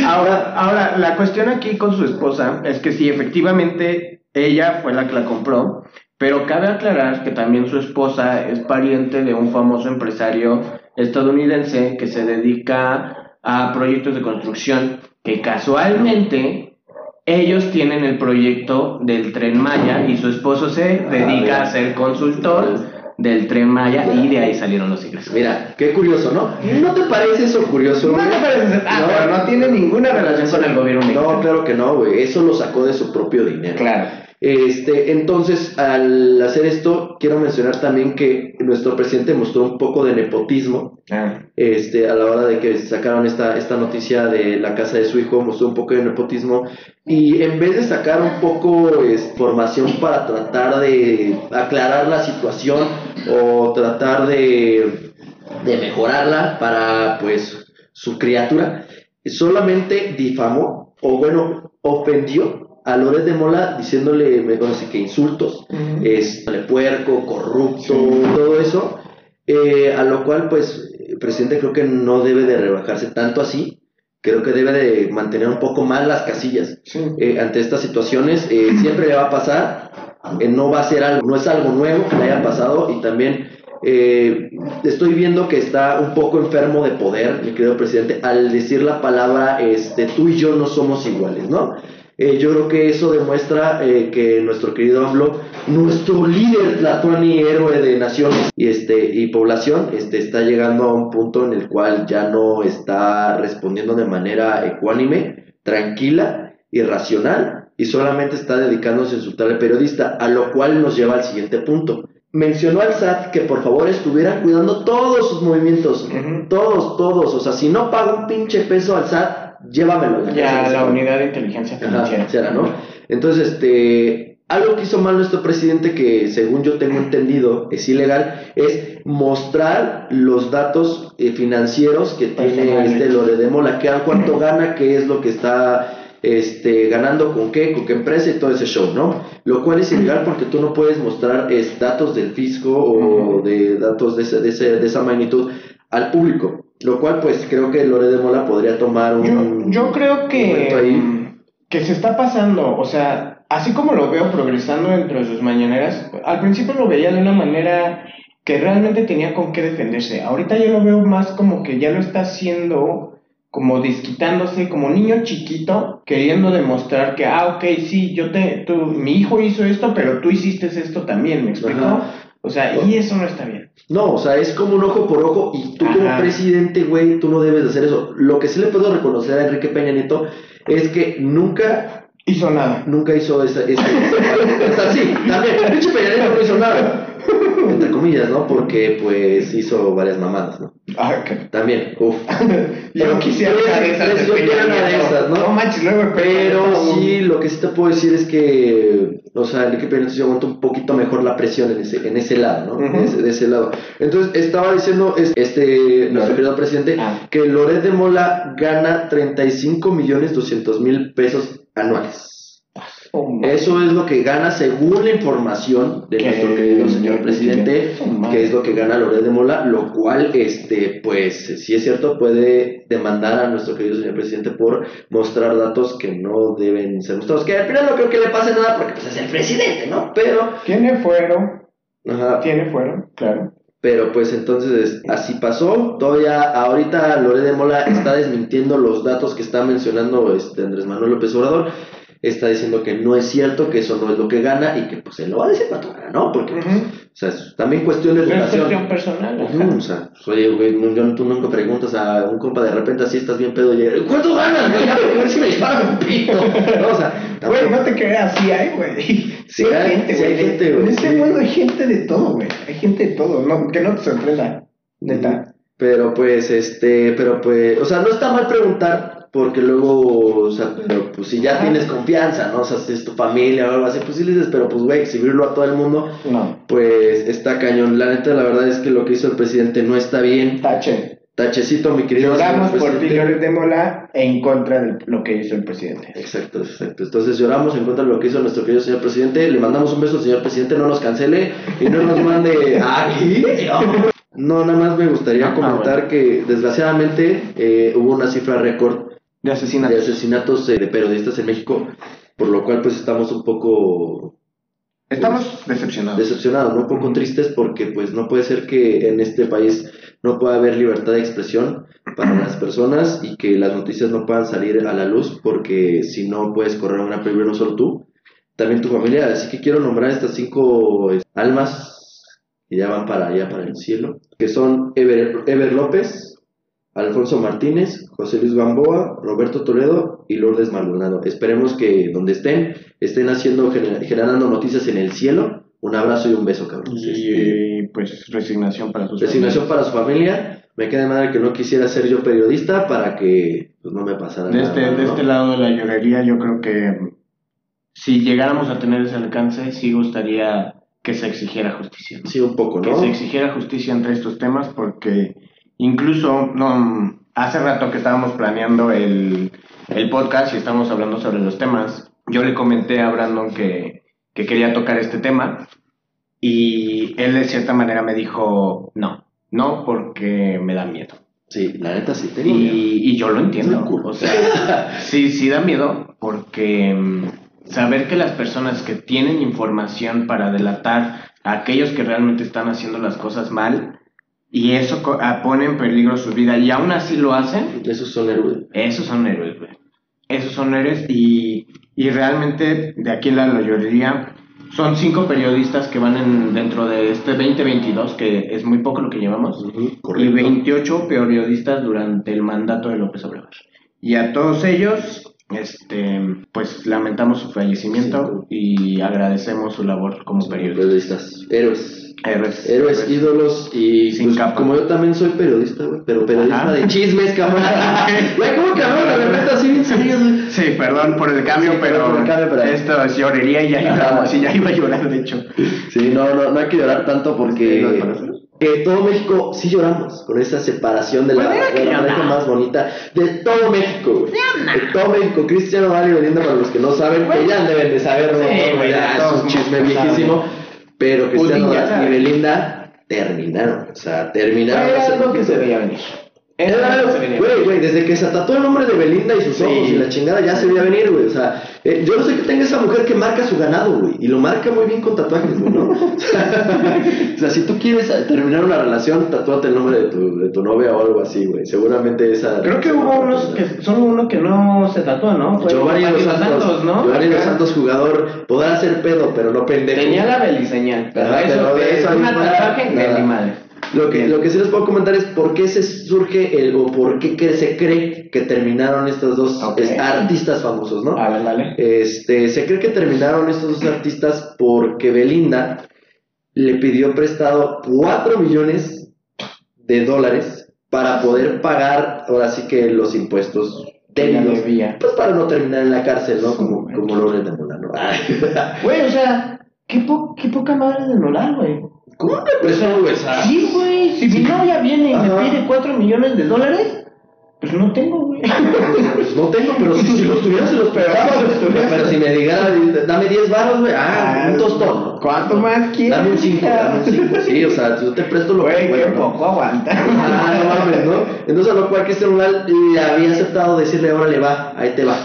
ahora, ahora, la cuestión aquí con su esposa es que sí, efectivamente, ella fue la que la compró, pero cabe aclarar que también su esposa es pariente de un famoso empresario estadounidense que se dedica a proyectos de construcción, que casualmente ellos tienen el proyecto del tren Maya y su esposo se dedica a ser consultor del tren Maya y de ahí salieron los ingresos. Mira, qué curioso, ¿no? ¿No te parece eso curioso? No te parece, ah, no, pero no tiene ninguna relación con el gobierno No, claro que no, güey, eso lo sacó de su propio dinero. Claro. Este, entonces, al hacer esto, quiero mencionar también que nuestro presidente mostró un poco de nepotismo. Ah. Este, a la hora de que sacaron esta, esta noticia de la casa de su hijo, mostró un poco de nepotismo. Y en vez de sacar un poco de formación para tratar de aclarar la situación o tratar de, de mejorarla para pues su criatura, solamente difamó o bueno, ofendió a Loret de Mola diciéndole, me conoce que insultos, es puerco, corrupto, todo eso, eh, a lo cual pues el presidente creo que no debe de rebajarse tanto así, creo que debe de mantener un poco más las casillas eh, ante estas situaciones, eh, siempre le va a pasar, no va a ser algo, no es algo nuevo que le haya pasado y también estoy viendo que está un poco enfermo de poder, mi querido presidente, al decir la palabra, este, tú y yo no somos iguales, ¿no? Eh, yo creo que eso demuestra eh, que nuestro querido AMLO, nuestro líder Tlatuani, héroe de naciones y, este, y población, este, está llegando a un punto en el cual ya no está respondiendo de manera ecuánime, tranquila y racional, y solamente está dedicándose a insultar al periodista, a lo cual nos lleva al siguiente punto. Mencionó al SAT que por favor estuvieran cuidando todos sus movimientos, todos, todos, o sea, si no paga un pinche peso al SAT, llévamelo. Ya, la unidad de inteligencia financiera. ¿no? Entonces, este, algo que hizo mal nuestro presidente, que según yo tengo entendido es ilegal, es mostrar los datos eh, financieros que tiene este Lore de Mola, que cuánto gana, qué es lo que está este, ganando con qué, con qué empresa y todo ese show, ¿no? Lo cual es ilegal porque tú no puedes mostrar es, datos del fisco o de datos de, ese, de, ese, de esa magnitud al público. Lo cual, pues creo que Lore de Mola podría tomar un. Yo, creo que. Que se está pasando, o sea, así como lo veo progresando dentro de sus mañaneras, al principio lo veía de una manera que realmente tenía con qué defenderse. Ahorita yo lo veo más como que ya lo está haciendo como disquitándose, como niño chiquito, queriendo demostrar que, ah, ok, sí, yo te, tú, mi hijo hizo esto, pero tú hiciste esto también, ¿me explico? O sea, y eso no está bien. No, o sea, es como un ojo por ojo y tú como presidente, güey, tú no debes de hacer eso. Lo que sí le puedo reconocer a Enrique Peña Nieto es que nunca hizo nada. Nunca hizo esa... esa, o sea, sí, también, pinche Peña Nieto no hizo nada. Entre comillas, ¿no? Porque, pues, hizo varias mamadas, ¿no? Ah, ok. También, uff. Yo quisiera una de esas. Yo quiero una de esas, ¿no? No manches, luego Pero sí, lo que sí te puedo decir es que, o sea, Enrique Peña Nieto aguanta un poquito mejor la presión en ese, en ese lado, ¿no? De, ese, de ese lado. Entonces, estaba diciendo es- este, nuestro querido presidente Ah. que Loret de Mola gana 35 millones 200 mil pesos anuales. Eso es lo que gana según la información de nuestro querido señor presidente, que es lo que gana Loret de Mola, lo cual, este, pues, si es cierto, puede demandar a nuestro querido señor presidente por mostrar datos que no deben ser mostrados. Que al final no creo que le pase nada porque pues, es el presidente, ¿no? Pero, Tiene fuero, ajá, tiene fuero, claro. pero pues entonces así pasó. Todavía ahorita Loret de Mola está desmintiendo los datos que está mencionando este Andrés Manuel López Obrador. Está diciendo que no es cierto, que eso no es lo que gana y que pues él lo va a decir cuánto gana, ¿no? Porque, pues, Ujú. o sea, también cuestión de Es educación. cuestión personal. Ujú, ajá. o sea, pues, oye, güey, yo- tú nunca preguntas a un compa de repente así estás bien pedo y ¿cuánto ganas, güey? A ver si me disparan un pito. No, o sea, Güey, no te creas, sí hay, güey. Sí hay hay- gente, sí hay güey. gente, güey, En este mundo hay gente de todo, güey. Hay gente de todo. No, que no te sorprenda. Neta. Pero pues, este, pero pues, o sea, no está mal preguntar, porque luego, o sea, pero pues si ya tienes confianza, ¿no? O sea, si es tu familia o algo así, pues sí le dices, pero pues, güey, exhibirlo a todo el mundo, No. pues está cañón. La neta, la verdad es que lo que hizo el presidente no está bien. Tache. Tachecito, mi querido. Lloramos señor por ti, de Mola, en contra de lo que hizo el presidente. Exacto, exacto. Entonces lloramos en contra de lo que hizo nuestro querido señor presidente. Le mandamos un beso al señor presidente, no nos cancele y no nos mande aquí. No, nada más me gustaría Ah, comentar que desgraciadamente eh, hubo una cifra récord De asesinato. de asesinatos eh, de periodistas en México, por lo cual pues estamos un poco Estamos decepcionados. decepcionados, ¿no? un poco tristes porque pues no puede ser que en este país no pueda haber libertad de expresión para las personas y que las noticias no puedan salir a la luz porque si no puedes correr una peligro no solo tú, también tu familia. Así que quiero nombrar estas cinco eh, almas que ya van para allá, para el cielo, que son Ever, Ever López, Alfonso Martínez, José Luis Gamboa, Roberto Toledo y Lourdes Maldonado. Esperemos que donde estén, estén haciendo, gener- generando noticias en el cielo. Un abrazo y un beso, cabrón. Este, Y pues resignación para sus resignación para su familia. Me queda de madre que no quisiera ser yo periodista para que pues, no me pasara De nada. este, de ¿no? este lado de la llorería, yo creo que si llegáramos a tener ese alcance, sí gustaría que se exigiera justicia. ¿no? Sí, un poco, Que ¿no? se exigiera justicia entre estos temas, porque incluso no, hace rato que estábamos planeando el, el podcast y estábamos hablando sobre los temas, yo le comenté a Brandon que, que quería tocar este tema y él de cierta manera me dijo no, no porque me da miedo. Sí, la neta sí tengo miedo. Y, y yo lo entiendo. O sea, sí, sí da miedo porque mm, saber que las personas que tienen información para delatar a aquellos que realmente están haciendo las cosas mal y eso ah, pone en peligro su vida y aún así lo hacen, Esos son héroes. esos son héroes, güey. Esos son héroes y, y realmente de aquí la llorería son cinco periodistas que van en, dentro de este 2022, que es muy poco lo que llevamos y correcto. 28 periodistas durante el mandato de López Obrador. Y a todos ellos, este, pues lamentamos su fallecimiento y agradecemos su labor como periodista. Periodistas. Héroes. Héroes. Héroes, ídolos y Sin pues, capa. como yo también soy periodista, güey, pero periodista Ajá. de chismes, cabrón. Güey, ¿cómo cabrón? De repente así bien serio, güey. Sí, perdón por el cambio, Sí, pero, perdón por el cambio, pero- esto es llorería y ya lloramos, y ya iba a llorar, de hecho. Sí, no, no, no hay que llorar tanto Sí, porque que todo México sí lloramos con esa separación de la, Pues de la llorar. pareja más bonita de todo México, güey. De todo México. Cristiano Ronaldo y Belinda, para los que no saben, que ya deben de saber, ¿no? Sí, güey, ya es un chisme viejísimo. Pero Cristiano ya Ronaldo y. Belinda terminaron. O sea, terminaron. Era algo que se veía venir. Era güey, desde que se tatuó el nombre de Belinda y sus Sí. ojos y la chingada ya se veía venir, güey. O sea, eh, yo no sé que tenga esa mujer que marca su ganado, güey. Y lo marca muy bien con tatuajes, güey, ¿no? O sea, o sea, si tú quieres terminar una relación, tatúate el nombre de tu, de tu novia o algo así, güey. Seguramente esa. Creo que hubo unos que, solo uno que no se tatuó, ¿no? Fue Giovanni Giovanni Santos, ¿no? Giovanni Acá. Santos, jugador, podrá ser pedo, pero no pendejo. Tenía la beliseñal, pero Ajá, eso pero de eso una no- tatuaje de mi madre. Lo que, lo que sí les puedo comentar es por qué se surge el, o por qué que se cree que terminaron estos dos artistas famosos, ¿no? Ver, dale. Este, se cree que terminaron estos dos artistas porque Belinda le pidió prestado 4 millones de dólares para poder pagar ahora sí que los impuestos debía. Pues para no terminar en la cárcel, ¿no? Como, como Lourdes de. Güey, o sea, qué, po- qué poca madre de Nodal, güey. ¿Cómo que no, güey? O sea, Sí, güey. Si mi novia viene y Ajá. me pide 4 millones de dólares, pues no tengo, güey. Pues no tengo, pero si, si los tuviera, se los tuviera. Pero si me dijera, dame 10 baros, güey, ah, un tostón. ¿no? ¿Cuánto más quieres? Dame un 5, hija? dame un 5. Sí, o sea, yo te presto lo que Güey, ¿no? poco aguanta. Ah, no mames, ¿no? Entonces a lo cual Cristian le había aceptado decirle, órale, va, ahí te va.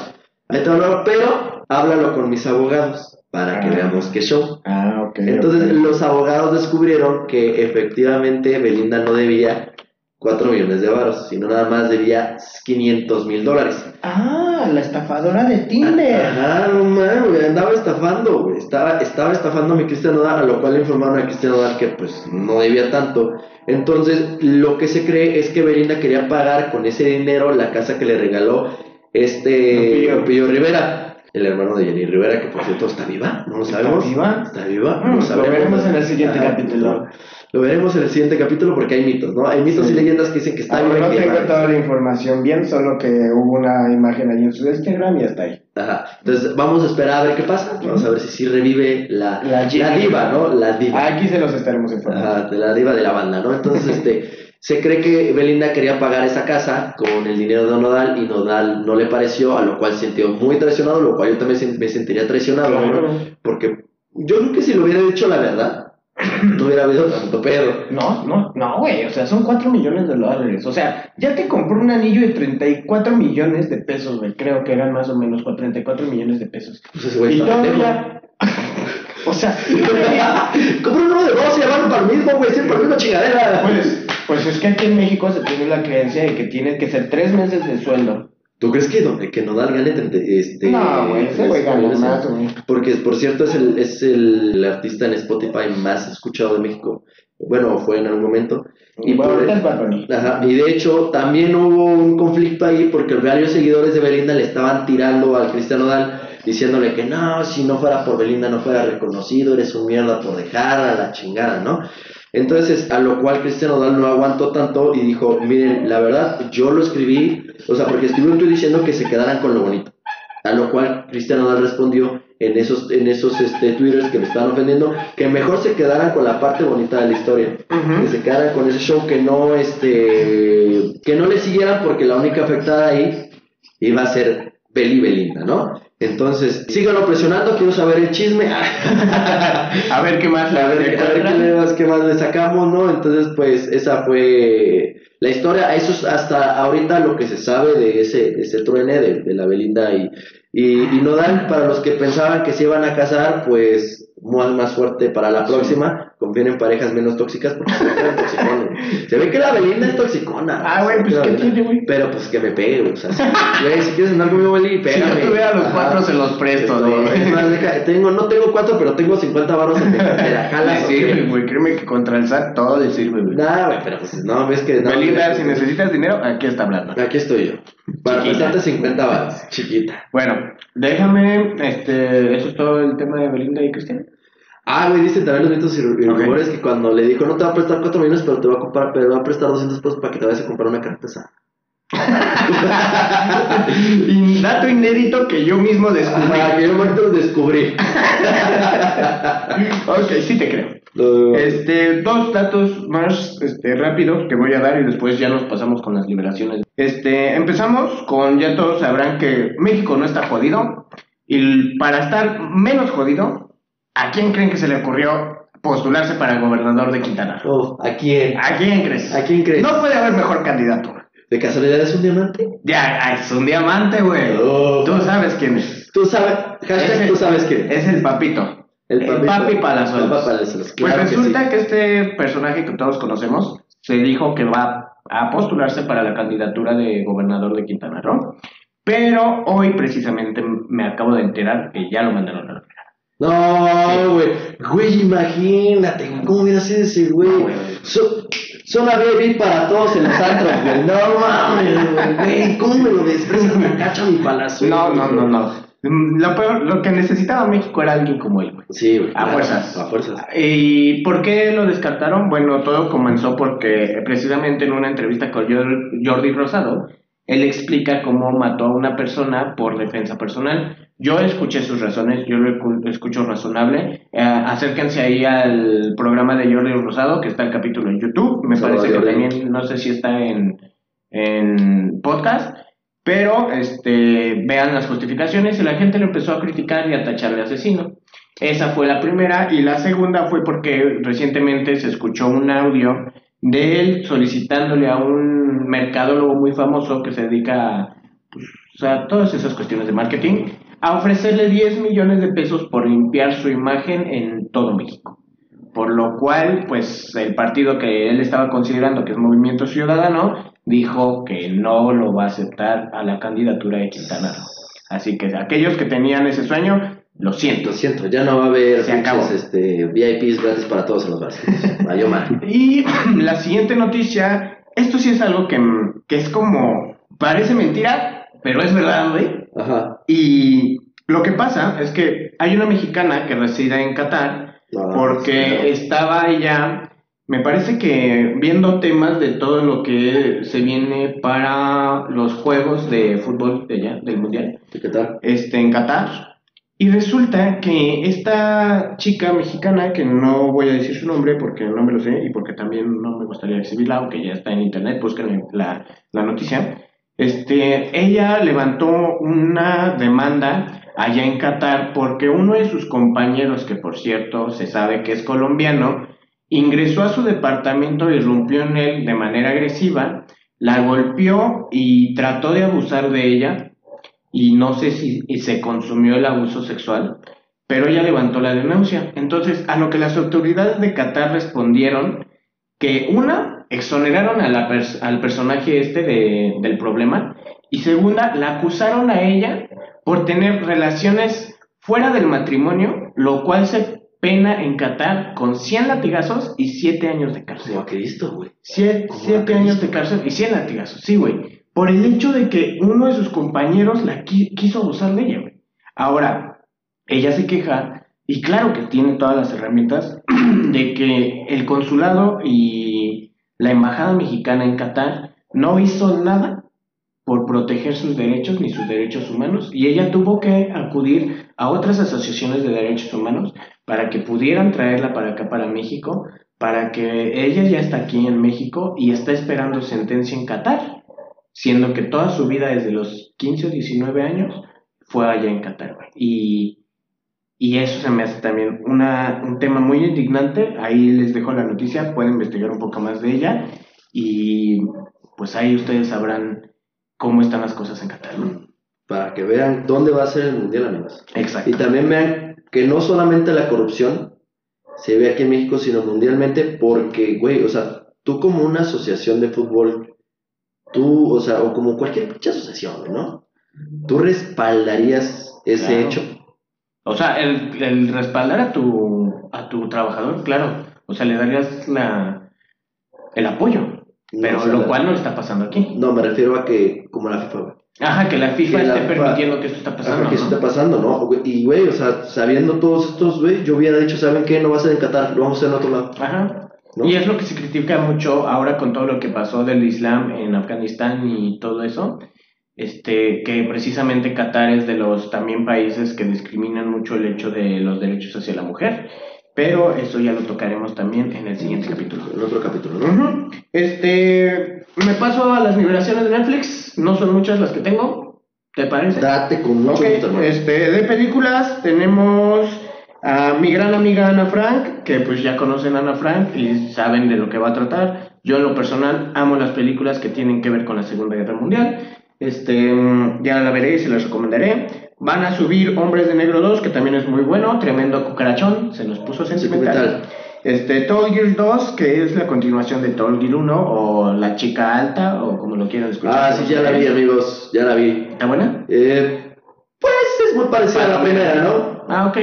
Ahí te va, pero háblalo con mis abogados para que Ah. veamos qué show. Ah, ok. Entonces los abogados descubrieron que efectivamente Belinda no debía 4 millones de varos, sino nada más debía 500 mil dólares. Ah, la estafadora de Tinder. Ajá, no mames, andaba estafando, güey. Estaba, estaba estafando a mi Cristian Nodal, a lo cual le informaron a Cristian Nodal que pues no debía tanto. Entonces, lo que se cree es que Belinda quería pagar con ese dinero la casa que le regaló este Lupillo. Lupillo Rivera, el hermano de Jenny Rivera, que por cierto está viva, no lo ¿Está sabemos. viva? Está viva, Mm, no lo lo sabemos. veremos en el siguiente Ajá, capítulo. Lo veremos en el siguiente capítulo porque hay mitos, ¿no? Hay mitos Sí. y leyendas que dicen que está Ah, viva. no tengo va toda la información bien, solo que hubo una imagen ahí en su Instagram y hasta ahí. Ajá. Entonces vamos a esperar a ver qué pasa. Vamos a ver si sí revive la, La la, diva, ¿no? La diva. Aquí se los estaremos informando. Ajá, de la diva de la banda, ¿no? Entonces, este, se cree que Belinda quería pagar esa casa con el dinero de Nodal y Nodal no le pareció, a lo cual se sintió muy traicionado, lo cual yo también me sentiría traicionado, Claro. ¿no? Porque yo creo que si le hubiera dicho la verdad, no hubiera habido tanto pedo. No, no, no, güey, o sea, son 4 millones de dólares. O sea, ya te compró un anillo de 34 millones de pesos, güey. Creo que eran más o menos 34 millones de pesos. Pues ese güey Y todavía. o sea, Compré uno de dos y llevaron para el mismo, güey, siempre la misma chingadera. pues, pues es que aquí en México se tiene la creencia de que tienes que ser 3 meses de sueldo. ¿Tú crees que, no- que Nodal gane 30, este, No, güey, ese güey gana más, güey. Porque, por cierto, es el, es el artista en Spotify más escuchado de México. Bueno, fue en algún momento. Y, Bueno, por- Bad Bunny. Ajá, y de hecho, también hubo un conflicto ahí porque varios seguidores de Belinda le estaban tirando al Cristian Nodal diciéndole que no, si no fuera por Belinda no fuera reconocido, eres un mierda por dejarla, la chingada, ¿no? Entonces, a lo cual Cristian Nodal no aguantó tanto y dijo, miren, la verdad, yo lo escribí, o sea, porque escribió un tweet diciendo que se quedaran con lo bonito. A lo cual Cristian Nodal respondió en esos, en esos este, twitters que me estaban ofendiendo, que mejor se quedaran con la parte bonita de la historia que se quedaran con ese show que no este que no le siguieran porque la única afectada ahí iba a ser Beli Belinda, ¿no? Entonces, síganlo presionando, quiero saber el chisme. A ver qué más a ver, a ver qué, le- qué más le sacamos, ¿no? Entonces, pues esa fue la historia. Eso es hasta ahorita lo que se sabe de ese, de ese truene de, de la Belinda y, y, y Nodal. Para los que pensaban que se iban a casar, pues más, más fuerte para la próxima. Confíen en parejas menos tóxicas porque se ve que. Se ve que la Belinda es toxicona. Ah, güey, pues, que la ¿qué tiene, güey? Pero pues que me pegue. O sea, si, güey, si quieres andar conmigo, Beli, Si pégame. yo tuviera los cuatro, se los presto, Esto, güey. es más, deja- tengo, no tengo cuatro, pero tengo 50 baros en ¿o sirve, qué? güey. Créeme que contra el SAT todo le sirve, güey. Nada, güey, pero pues no, ves que. No, Belinda, si que- necesitas dinero, aquí está hablando. Aquí estoy yo. Para prestarte 50 baros, chiquita. Bueno, déjame, este, eso es todo el tema de Belinda y Cristian. Ah, güey, dicen también los mitos y rumores que cuando le dijo no te va a prestar 4 millones, pero te va a, comprar, pero va a prestar 200 pesos para que te vayas a comprar una carpeta. y dato inédito que yo mismo descubrí. Ajá, que yo lo descubrí. ok, sí te creo. Este, dos datos más este, rápidos que voy a dar y después ya nos pasamos con las liberaciones. Este, empezamos con, ya todos sabrán que México no está jodido. Y para estar menos jodido, ¿a quién creen que se le ocurrió postularse para gobernador de Quintana Roo? Oh, ¿A quién? ¿A quién crees? ¿A quién crees? No puede haber mejor candidato. ¿De casualidad es un diamante? Ya, es un diamante, güey. Oh. Tú sabes quién es. Tú sabes, hashtag tú sabes quién. Es el papito. El, papito. papi Palazuelos. El papi Palazuelos, Pues que resulta sí. que, este personaje que todos conocemos se dijo que va a postularse para la candidatura de gobernador de Quintana Roo. Pero hoy precisamente me acabo de enterar que ya lo mandaron a la. No, güey. Güey, imagínate, güey. ¿Cómo hubiera sido ese güey? Güey. So- Zona baby para todos en los antros, güey. No mames, güey. ¿cómo me lo desprecias la cacha mi palazo? No, no, no, no. Mm, Lo, peor- lo que necesitaba México era alguien como él, güey. Sí, güey. A claro, fuerzas. A fuerzas. ¿Y por qué lo descartaron? Bueno, todo comenzó porque precisamente en una entrevista con Jor- Jordi Rosado, él explica cómo mató a una persona por defensa personal. Yo escuché sus razones, yo lo escucho razonable. Eh, acérquense ahí al programa de Jordi Rosado, que está el capítulo en YouTube. Me parece que también, no sé si está en, en podcast. Pero este, vean las justificaciones y la gente lo empezó a criticar y a tachar de asesino. Esa fue la primera y la segunda fue porque recientemente se escuchó un audio de él solicitándole a un mercadólogo muy famoso que se dedica a, pues, a todas esas cuestiones de marketing a ofrecerle 10 millones de pesos por limpiar su imagen en todo México. Por lo cual, pues el partido que él estaba considerando que es Movimiento Ciudadano dijo que no lo va a aceptar a la candidatura de Quintana Roo. Así que aquellos que tenían ese sueño, lo siento. Lo siento, ya no va a haber este, VIPs gratis para todos en los bares. y la siguiente noticia, esto sí es algo que, que es como, parece mentira, pero es verdad, güey. Ajá. Y lo que pasa es que hay una mexicana que reside en Qatar ah, porque estaba allá me parece que viendo temas de todo lo que se viene para los juegos de fútbol de allá, del mundial, ¿De Qatar? Este, en Qatar. Y resulta que esta chica mexicana, que no voy a decir su nombre porque no me lo sé y porque también no me gustaría exhibirla, aunque ya está en internet, busquen la, la noticia. Este, ella levantó una demanda allá en Qatar porque uno de sus compañeros, que por cierto se sabe que es colombiano, Ingresó a su departamento, irrumpió en él de manera agresiva, la golpeó y trató de abusar de ella y no sé si se consumió el abuso sexual, pero ella levantó la denuncia. Entonces, a lo que las autoridades de Qatar respondieron que una, exoneraron al personaje este del problema y segunda, la acusaron a ella por tener relaciones fuera del matrimonio, lo cual se pena en Qatar con 100 latigazos y 7 años de cárcel. ¿Cómo Cristo, güey? 7 años de cárcel y 100 latigazos, sí, güey. Por el hecho de que uno de sus compañeros la quiso abusar de ella, güey. Ahora, ella se queja y claro que tiene todas las herramientas de que el consulado y la embajada mexicana en Qatar no hizo nada por proteger sus derechos ni sus derechos humanos y ella tuvo que acudir a otras asociaciones de derechos humanos para que pudieran traerla para acá, para México, para que ella ya está aquí en México y está esperando sentencia en Qatar, siendo que toda su vida desde los 15 o 19 años fue allá en Qatar. Y, y eso se me hace también una, un tema muy indignante. Ahí les dejo la noticia, pueden investigar un poco más de ella y pues ahí ustedes sabrán cómo están las cosas en Qatar. Para que vean dónde va a ser el mundial, amigos. Exacto. Y también vean que no solamente la corrupción se ve aquí en México, sino mundialmente, porque, güey, o sea, tú como una asociación de fútbol, tú, o sea, o como cualquier asociación, ¿no? Tú respaldarías ese hecho. O sea, el, el, respaldar a tu, a tu trabajador, claro. O sea, le darías la, el apoyo. pero lo cual no está pasando aquí. No, me refiero a que, como la FIFA, Ajá, que la FIFA esté permitiendo que esto está pasando. que está pasando, ¿no? Y, güey, o sea, sabiendo todos estos, güey, yo hubiera dicho, ¿saben qué? No va a ser en Qatar, lo vamos a hacer en otro lado. Ajá. Y es lo que se critica mucho ahora con todo lo que pasó del Islam en Afganistán y todo eso. Este, que precisamente Qatar es de los también países que discriminan mucho el hecho de los derechos hacia la mujer. Pero eso ya lo tocaremos también en el siguiente capítulo. En otro capítulo, ¿no? Este, me paso a las liberaciones de Netflix. No son muchas las que tengo. ¿Te parece? Date con mucho Este, de películas tenemos a mi gran amiga Ana Frank, que pues ya conocen a Ana Frank y saben de lo que va a tratar. Yo en lo personal amo las películas que tienen que ver con la Segunda Guerra Mundial. Este, ya la veré y se las recomendaré. Van a subir Hombres de Negro 2, que también es muy bueno, tremendo cucarachón, se nos puso sentimental. Este, Tall Gear 2, que es la continuación de Tall Gear 1, o La Chica Alta, o como lo quieran escuchar. Ah, sí, ya la vi, amigos, ya la vi. ¿Está buena? Eh, pues es muy parecida a la primera, ¿no? Ah, ok.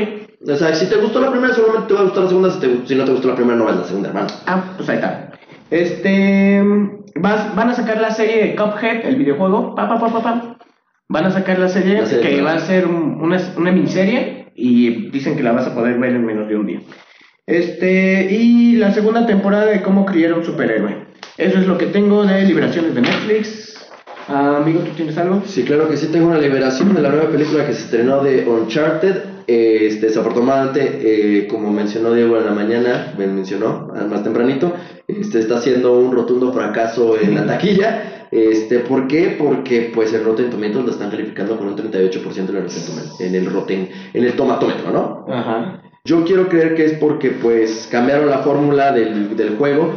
O sea, si te gustó la primera, seguramente te va a gustar la segunda. Si, si no te gustó la primera, no ves la segunda, hermano. Ah, pues ahí está. Este. Vas, van a sacar la serie de Cuphead, el videojuego. Pa, pa, pa, pa, pa. Van a sacar la serie, que va a ser una, una, miniserie y dicen que la vas a poder ver en menos de un día. Este, y la segunda temporada de cómo criar un superhéroe. Eso es lo que tengo de liberaciones de Netflix. Ah, amigo, ¿tú tienes algo? Sí, claro que sí, tengo una liberación de la nueva película que se estrenó de Uncharted. Este, desafortunadamente, eh, como mencionó Diego en la mañana, me mencionó más tempranito, este, está siendo un rotundo fracaso en la taquilla. Este, ¿Por qué? Porque pues el Rotten Tomatoes lo están calificando con un 38% en el Rotten, en el Rotten, en el tomatómetro, ¿no? Ajá. Yo quiero creer que es porque pues cambiaron la fórmula del, del juego,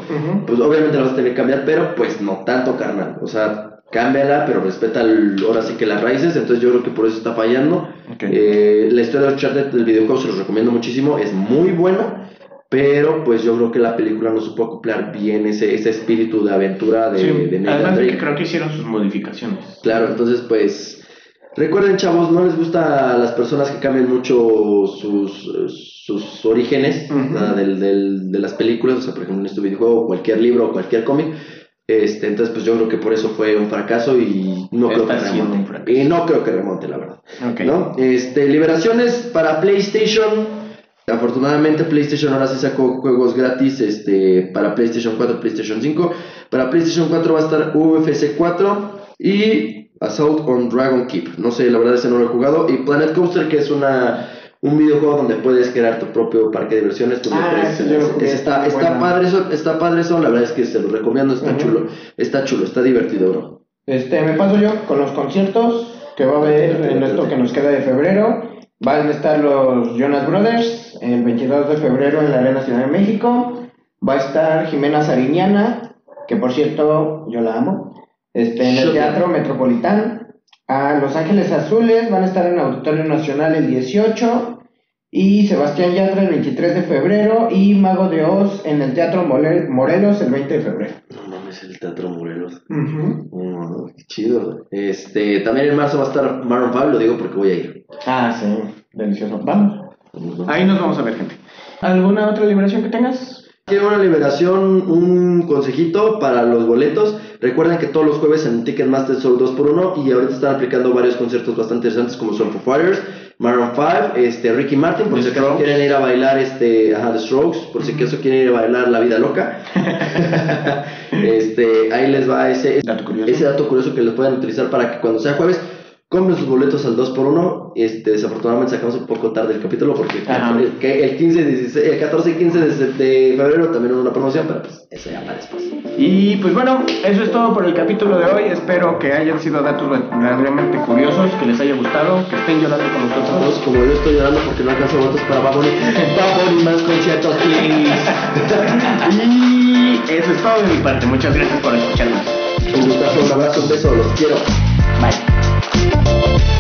pues obviamente la vas a tener que cambiar, pero pues no tanto, carnal. O sea, cámbiala, pero respeta ahora sí que las raíces, entonces yo creo que por eso está fallando. Eh, la historia de Uncharted del videojuego se los recomiendo muchísimo, es muy bueno, pero pues yo creo que la película no supo acoplar bien ese, ese espíritu de aventura de, de Además de que creo que hicieron sus modificaciones. Claro, entonces pues... Recuerden, chavos, no les gusta a las personas que cambien mucho sus, sus orígenes del, del, de las películas, o sea, por ejemplo, en este videojuego, cualquier libro o cualquier cómic. Este, entonces, pues yo creo que por eso fue un fracaso y no creo que remonte. Y no creo que remonte, la verdad. ¿no? Este, liberaciones para PlayStation. Afortunadamente PlayStation ahora sí sacó juegos gratis este, para PlayStation 4, PlayStation 5. Para PlayStation 4 va a estar UFC 4 y Assault on Dragon Keep. No sé, la verdad ese no lo he jugado. Y Planet Coaster, que es una un videojuego donde puedes crear tu propio parque de diversiones. Ah, está, está padre eso, está padre eso, la verdad es que se lo recomiendo, está chulo, está chulo, está divertido, bro. Este, me paso yo con los conciertos que va a haber en esto que nos queda de febrero. Van a estar los Jonas Brothers el 22 de febrero en la Arena Ciudad de México. Va a estar Jimena Sariñana, que por cierto yo la amo, este, en el Teatro Metropolitán. A Los Ángeles Azules van a estar en Auditorio Nacional el 18 y Sebastián Yatra el 23 de febrero y Mago de Oz en el Teatro Morelos el 20 de febrero. No mames, el Teatro Morelos. qué chido. Este, también en marzo va a estar Maroon 5, lo digo porque voy a ir. Ah, sí, delicioso. Vamos. Ahí nos vamos a ver, gente. ¿Alguna otra liberación que tengas? Quiero una liberación, un consejito para los boletos. Recuerden que todos los jueves en Ticketmaster son 2 por 1 y ahorita están aplicando varios conciertos bastante interesantes como son Foo Fighters, Maroon 5, este, Ricky Martin, por si acaso quieren ir a bailar este, ajá, The Strokes, por si acaso quieren ir a bailar La Vida Loca. este, ahí les va ese dato curioso. ese dato curioso que les pueden utilizar para que cuando sea jueves compren sus boletos al 2x1. Este, desafortunadamente sacamos un poco tarde el capítulo porque el, 15, 16, el 14 y 15 de, febrero también hubo una promoción, pero pues eso ya va después. Y pues bueno, eso es todo por el capítulo de hoy. Espero que hayan sido datos realmente curiosos, que les haya gustado, que estén llorando con nosotros. Como yo estoy llorando porque no alcanzo votos para Baboni. Baboni más conciertos, please. y eso es todo de mi parte. Muchas gracias por escucharnos. Un gustazo, un abrazo, un beso, los quiero. Bye. Música